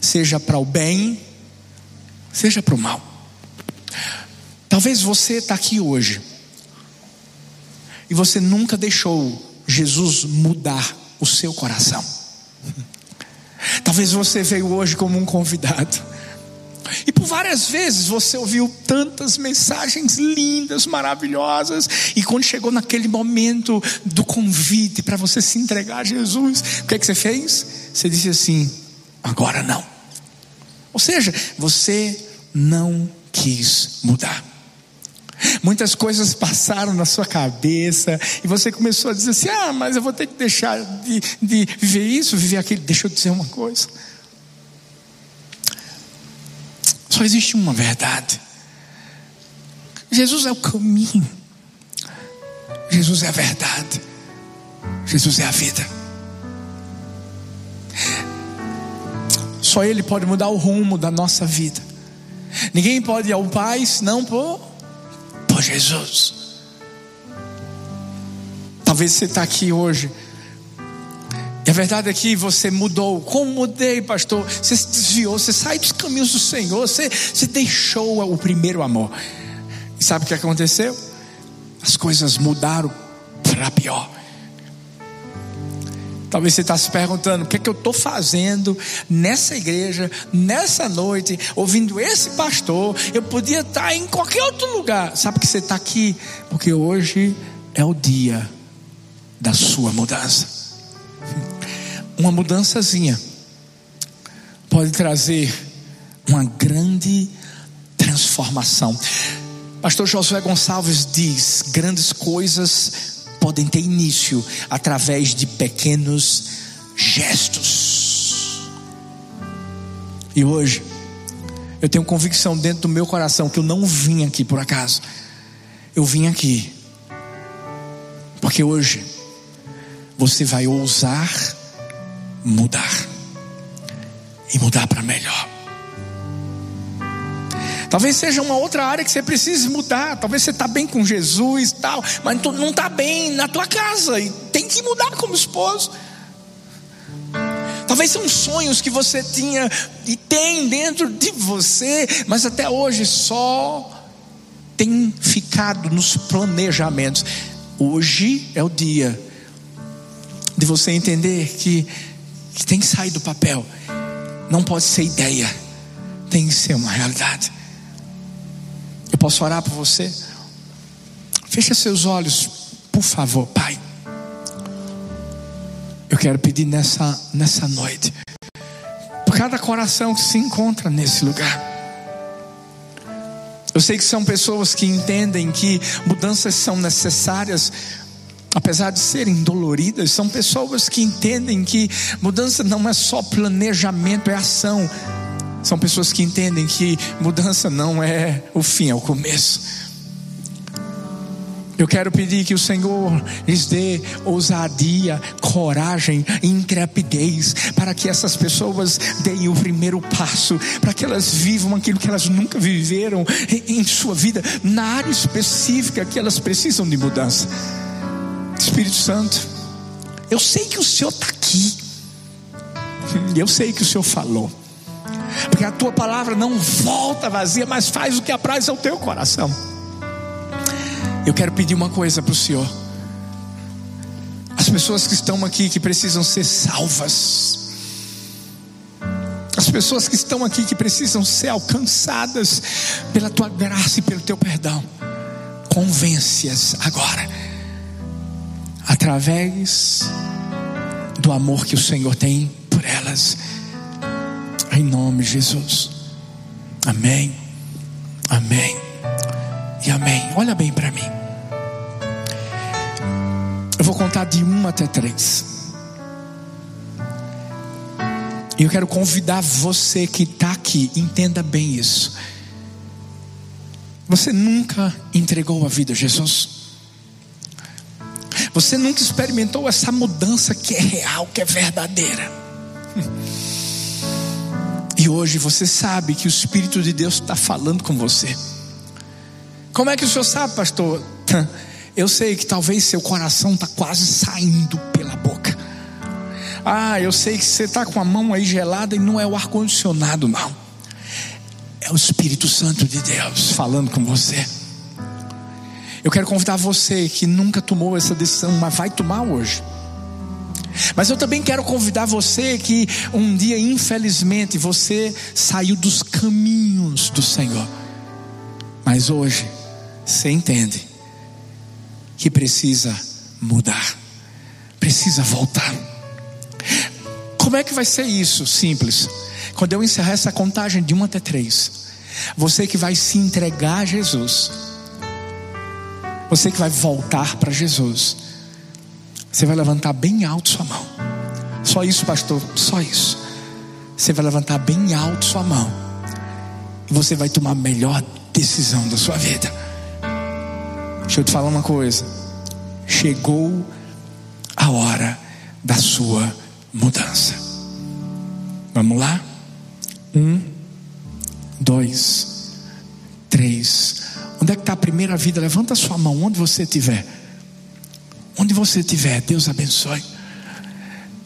seja para o bem, seja para o mal. Talvez você está aqui hoje e você nunca deixou Jesus mudar o seu coração. Talvez você veio hoje como um convidado. E por várias vezes você ouviu tantas mensagens lindas, maravilhosas, e quando chegou naquele momento do convite para você se entregar a Jesus, o que é que você fez? Você disse assim: agora não. Ou seja, você não quis mudar. Muitas coisas passaram na sua cabeça e você começou a dizer assim: ah, mas eu vou ter que deixar de, de viver isso, viver aquilo. Deixa eu dizer uma coisa. Só existe uma verdade. Jesus é o caminho. Jesus é a verdade. Jesus é a vida. Só Ele pode mudar o rumo da nossa vida. Ninguém pode ir ao Pai senão por por Jesus. Talvez você está aqui hoje. E a verdade é que você mudou. Como mudei, pastor? Você se desviou, você sai dos caminhos do Senhor, você, você deixou o primeiro amor. E sabe o que aconteceu? As coisas mudaram para pior. Talvez você está se perguntando: o que é que eu estou fazendo nessa igreja, nessa noite, ouvindo esse pastor? Eu podia estar em qualquer outro lugar. Sabe que você está aqui? Porque hoje é o dia da sua mudança. Uma mudançazinha pode trazer uma grande transformação. Pastor Josué Gonçalves diz: grandes coisas podem ter início através de pequenos gestos. E hoje, eu tenho convicção dentro do meu coração que eu não vim aqui por acaso. Eu vim aqui porque hoje você vai ousar mudar e mudar para melhor. Talvez seja uma outra área que você precise mudar. Talvez você está bem com Jesus tal, mas não está bem na tua casa e tem que mudar como esposo. Talvez são sonhos que você tinha e tem dentro de você, mas até hoje só tem ficado nos planejamentos. Hoje é o dia de você entender que, que tem que sair do papel. Não pode ser ideia, tem que ser uma realidade. Eu posso orar por você? Feche seus olhos, por favor, Pai. Eu quero pedir nessa, nessa noite, por cada coração que se encontra nesse lugar. Eu sei que são pessoas que entendem que mudanças são necessárias, apesar de serem doloridas, são pessoas que entendem que mudança não é só planejamento, é ação. São pessoas que entendem que mudança não é o fim, é o começo. Eu quero pedir que o Senhor lhes dê ousadia, coragem intrepidez para que essas pessoas deem o primeiro passo, para que elas vivam aquilo que elas nunca viveram em, em sua vida, na área específica que elas precisam de mudança. Espírito Santo, eu sei que o Senhor está aqui, eu sei que o Senhor falou, porque a tua palavra não volta vazia, mas faz o que apraz ao teu coração. Eu quero pedir uma coisa para o Senhor. As pessoas que estão aqui que precisam ser salvas. As pessoas que estão aqui que precisam ser alcançadas pela tua graça e pelo teu perdão. Convence-as agora. Através do amor que o Senhor tem por elas. Em nome de Jesus. Amém. Amém e amém. Olha bem para mim. Eu vou contar de um até três. E eu quero convidar você que está aqui, entenda bem isso. Você nunca entregou a vida a Jesus? Você nunca experimentou essa mudança que é real, que é verdadeira? E hoje você sabe que o Espírito de Deus está falando com você. Como é que o senhor sabe, pastor? (laughs) Eu sei que talvez seu coração está quase saindo pela boca. Ah, eu sei que você está com a mão aí gelada e não é o ar-condicionado, não. É o Espírito Santo de Deus falando com você. Eu quero convidar você que nunca tomou essa decisão, mas vai tomar hoje. Mas eu também quero convidar você que um dia, infelizmente, você saiu dos caminhos do Senhor. Mas hoje, você entende que precisa mudar, precisa voltar. Como é que vai ser isso? Simples. Quando eu encerrar essa contagem de um até três, você que vai se entregar a Jesus, você que vai voltar para Jesus, você vai levantar bem alto sua mão. Só isso, pastor, só isso. Você vai levantar bem alto sua mão. E você vai tomar a melhor decisão da sua vida. Deixa eu te falar uma coisa. Chegou a hora da sua mudança. Vamos lá? Um, dois, três. Onde é que está a primeira vida? Levanta a sua mão, onde você estiver. Onde você estiver, Deus abençoe.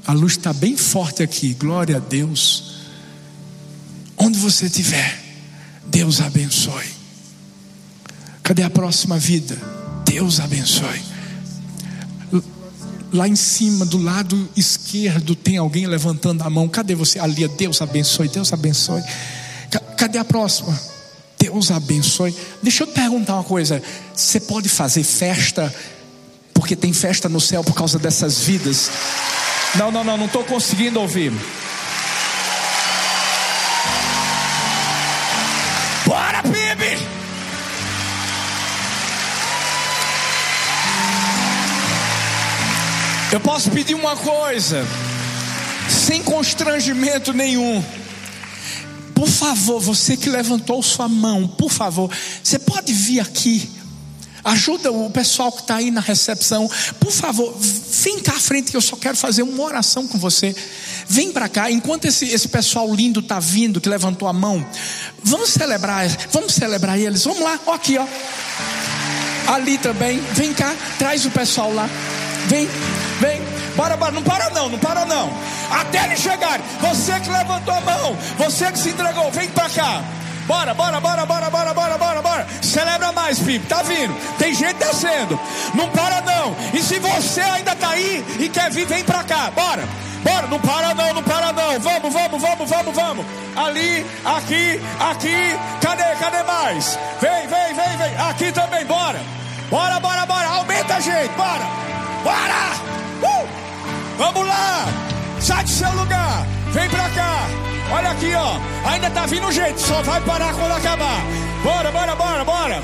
A luz está bem forte aqui, glória a Deus. Onde você estiver, Deus abençoe. Cadê a próxima vida? Deus abençoe. Lá em cima, do lado esquerdo, tem alguém levantando a mão. Cadê você? Ali, Deus abençoe, Deus abençoe. Cadê a próxima? Deus abençoe. Deixa eu te perguntar uma coisa: você pode fazer festa, porque tem festa no céu por causa dessas vidas? Não, não, não, não estou conseguindo ouvir. Eu posso pedir uma coisa, sem constrangimento nenhum. Por favor, você que levantou sua mão, por favor, você pode vir aqui. Ajuda o pessoal que está aí na recepção. Por favor, vem cá à frente que eu só quero fazer uma oração com você. Vem para cá, enquanto esse, esse pessoal lindo está vindo, que levantou a mão, vamos celebrar, vamos celebrar eles. Vamos lá, ó aqui, ó. Ali também, vem cá, traz o pessoal lá. Vem, vem, bora, bora, não para não, não para não. Até eles chegarem, você que levantou a mão, você que se entregou, vem pra cá. Bora, bora, bora, bora, bora, bora, bora, bora. Celebra mais, Pipe. Tá vindo. Tem gente descendo. Não para não. E se você ainda tá aí e quer vir, vem pra cá. Bora. Bora, não para não, não para não. Vamos, vamos, vamos, vamos, vamos. Ali, aqui, aqui. Cadê, cadê mais? Vem, vem, vem, vem. Aqui também, bora. Bora, bora, bora. Aumenta a gente, bora. Bora! Uh! Vamos lá! Sai do seu lugar! Vem pra cá. Olha aqui, ó. Ainda tá vindo gente. Só vai parar quando acabar. Bora, bora, bora, bora.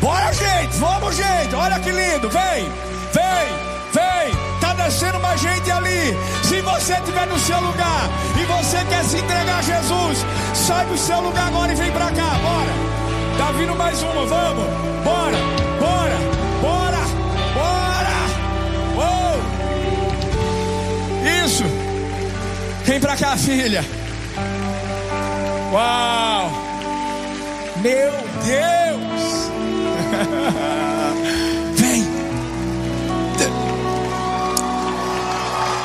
Bora, gente. Vamos, gente. Olha que lindo. Vem, vem, vem. Tá descendo mais gente ali. Se você estiver no seu lugar e você quer se entregar a Jesus, sai do seu lugar agora e vem pra cá. Bora. Tá vindo mais uma. Vamos. Bora, bora, bora, bora. Oh. Isso. Vem pra cá, filha. Uau! Meu Deus! (laughs) Vem!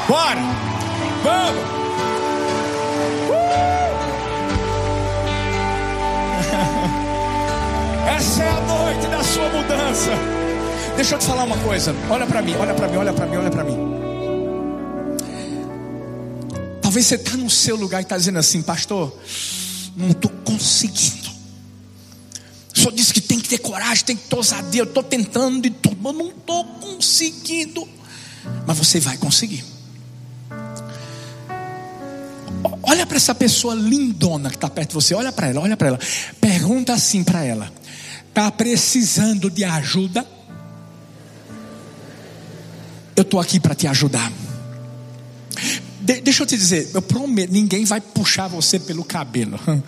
Bora! Vamos! Uh! (laughs) Essa é a noite da sua mudança. Deixa eu te falar uma coisa. Olha para mim, olha para mim, olha para mim, olha para mim. Talvez você está no seu lugar e está dizendo assim, pastor, não estou conseguindo. O senhor disse que tem que ter coragem, tem que ter ousadia. Eu estou tentando de tudo, mas não estou conseguindo. Mas você vai conseguir. Olha para essa pessoa lindona que está perto de você. Olha para ela, olha para ela. Pergunta assim para ela: Está precisando de ajuda? Eu estou aqui para te ajudar. De, deixa eu te dizer, eu prometo, ninguém vai puxar você pelo cabelo. (laughs)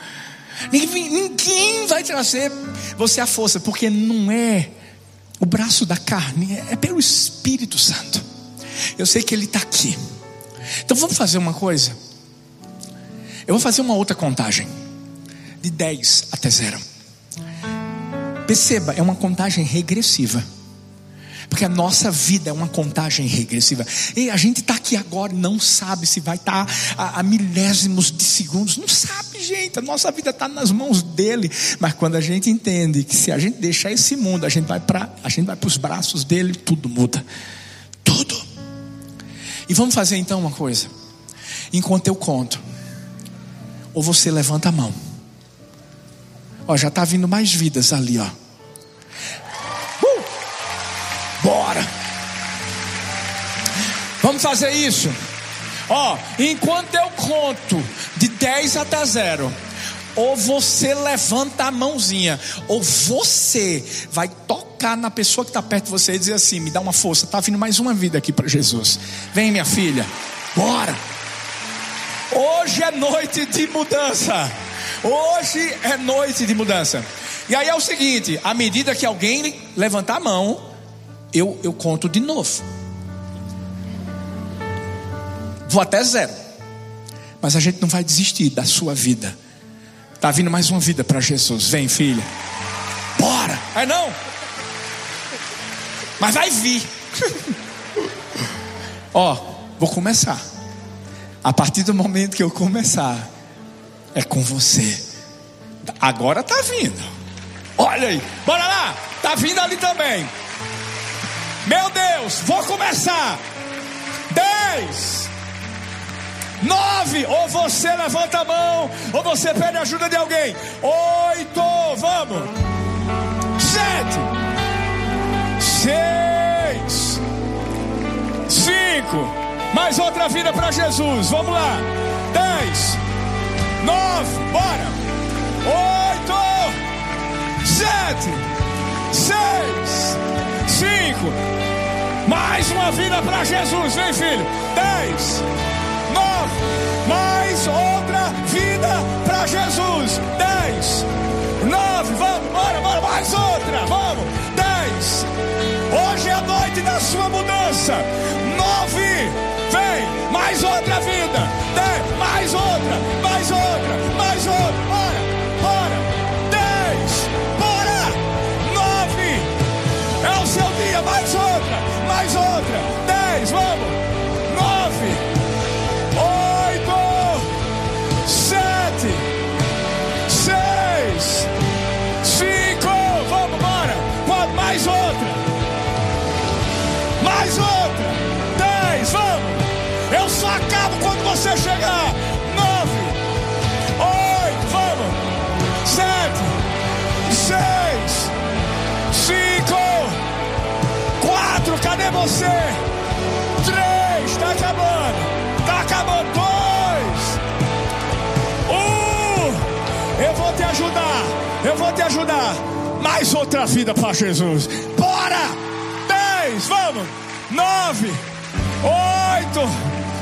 Ninguém, ninguém vai trazer você à força, porque não é o braço da carne, é, é pelo Espírito Santo. Eu sei que Ele está aqui. Então vamos fazer uma coisa. Eu vou fazer uma outra contagem, de 10 até 0. Perceba, é uma contagem regressiva. Porque a nossa vida é uma contagem regressiva. E a gente está aqui agora e não sabe se vai estar tá a, milésimos de segundos. Não sabe, gente. A nossa vida está nas mãos dele. Mas quando a gente entende que se a gente deixar esse mundo, a gente vai para a gente vai para os braços dele, tudo muda. Tudo. E vamos fazer então uma coisa. Enquanto eu conto, ou você levanta a mão. Ó, já está vindo mais vidas ali, ó. Bora. Vamos fazer isso. Ó, enquanto eu conto de 10 até 0, ou você levanta a mãozinha, ou você vai tocar na pessoa que está perto de você e dizer assim: me dá uma força, está vindo mais uma vida aqui para Jesus. Vem, minha filha, bora. Hoje é noite de mudança. Hoje é noite de mudança. E aí é o seguinte: à medida que alguém levantar a mão, eu, eu conto de novo. Vou até zero. Mas a gente não vai desistir da sua vida. Está vindo mais uma vida para Jesus. Vem, filha. Bora. É não? Mas vai vir. (laughs) Ó, vou começar. A partir do momento que eu começar, é com você. Agora tá vindo. Olha aí. Bora lá. Tá vindo ali também. Meu Deus, vou começar. Dez. Nove. Ou você levanta a mão, ou você pede ajuda de alguém. Oito. Vamos. Sete. Seis. Cinco. Mais outra vida para Jesus. Vamos lá. Dez. Nove. Bora. Oito. Sete. Seis. Cinco. Mais uma vida para Jesus, vem filho. Dez, nove, mais outra vida para Jesus. Dez, nove, vamos, bora, bora, mais outra, vamos. Dez. Hoje é a noite da sua mudança. Nove, vem, mais outra vida. Dez, mais outra, mais outra, mais outra, bora. Seu dia, mais outra mais outra, dez, vamos, você? Três, está acabando. Está acabando. Dois. Um. Eu vou te ajudar. Eu vou te ajudar. Mais outra vida para Jesus. Bora! Dez, vamos. Nove. Oito.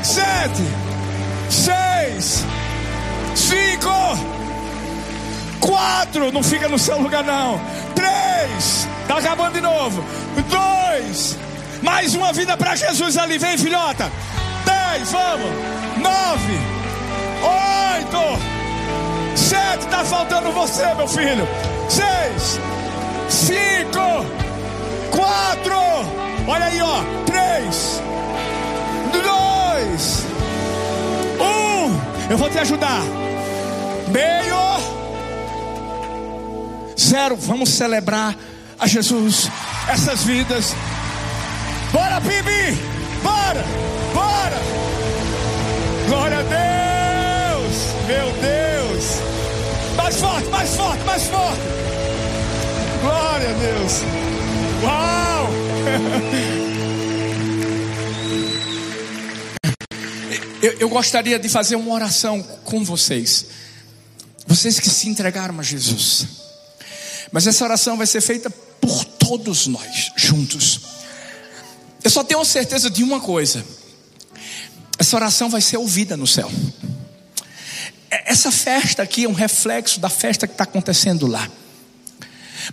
Sete. Seis. Cinco. Quatro. Não fica no seu lugar, não. Três. Está acabando de novo. Dois. Mais uma vida para Jesus ali. Vem, filhota. Dez, vamos. Nove. Oito. Sete. Tá faltando você, meu filho. Seis. Cinco. Quatro. Olha aí, ó. Três. Dois. Um. Eu vou te ajudar. Meio. Zero. Vamos celebrar a Jesus essas vidas Bora, Bibi! Bora! Bora! Glória a Deus! Meu Deus! Mais forte, mais forte, mais forte! Glória a Deus! Uau! (laughs) Eu, eu gostaria de fazer uma oração com vocês. Vocês que se entregaram a Jesus. Mas essa oração vai ser feita por todos nós, juntos. Eu só tenho certeza de uma coisa: essa oração vai ser ouvida no céu. Essa festa aqui é um reflexo da festa que está acontecendo lá.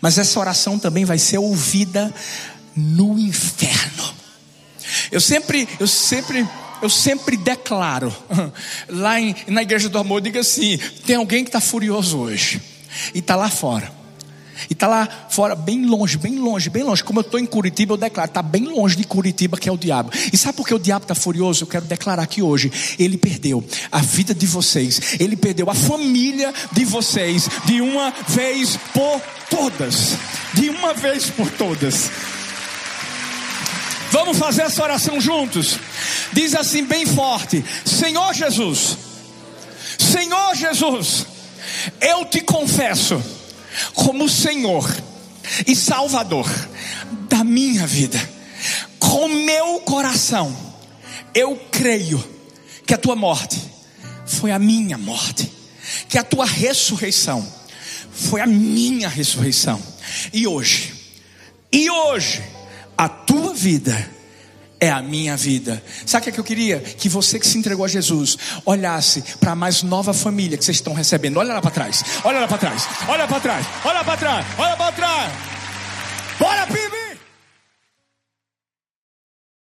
Mas essa oração também vai ser ouvida no inferno. Eu sempre, eu sempre, eu sempre declaro (laughs) lá em, na igreja do amor, diga assim: tem alguém que está furioso hoje e está lá fora. E está lá fora, bem longe, bem longe, bem longe. Como eu estou em Curitiba, eu declaro, está bem longe de Curitiba, que é o diabo. E sabe por que o diabo está furioso? Eu quero declarar aqui hoje: ele perdeu a vida de vocês, ele perdeu a família de vocês, de uma vez por todas. De uma vez por todas. Vamos fazer essa oração juntos. Diz assim, bem forte: Senhor Jesus, Senhor Jesus, eu te confesso como Senhor e Salvador da minha vida. Com meu coração, eu creio que a tua morte foi a minha morte, que a tua ressurreição foi a minha ressurreição. E hoje, e hoje, a tua vida é a minha vida. Sabe o que, é que eu queria? Que você que se entregou a Jesus olhasse para a mais nova família que vocês estão recebendo. Olha lá para trás, olha lá para trás, olha para trás, olha para trás, olha para trás. Bora,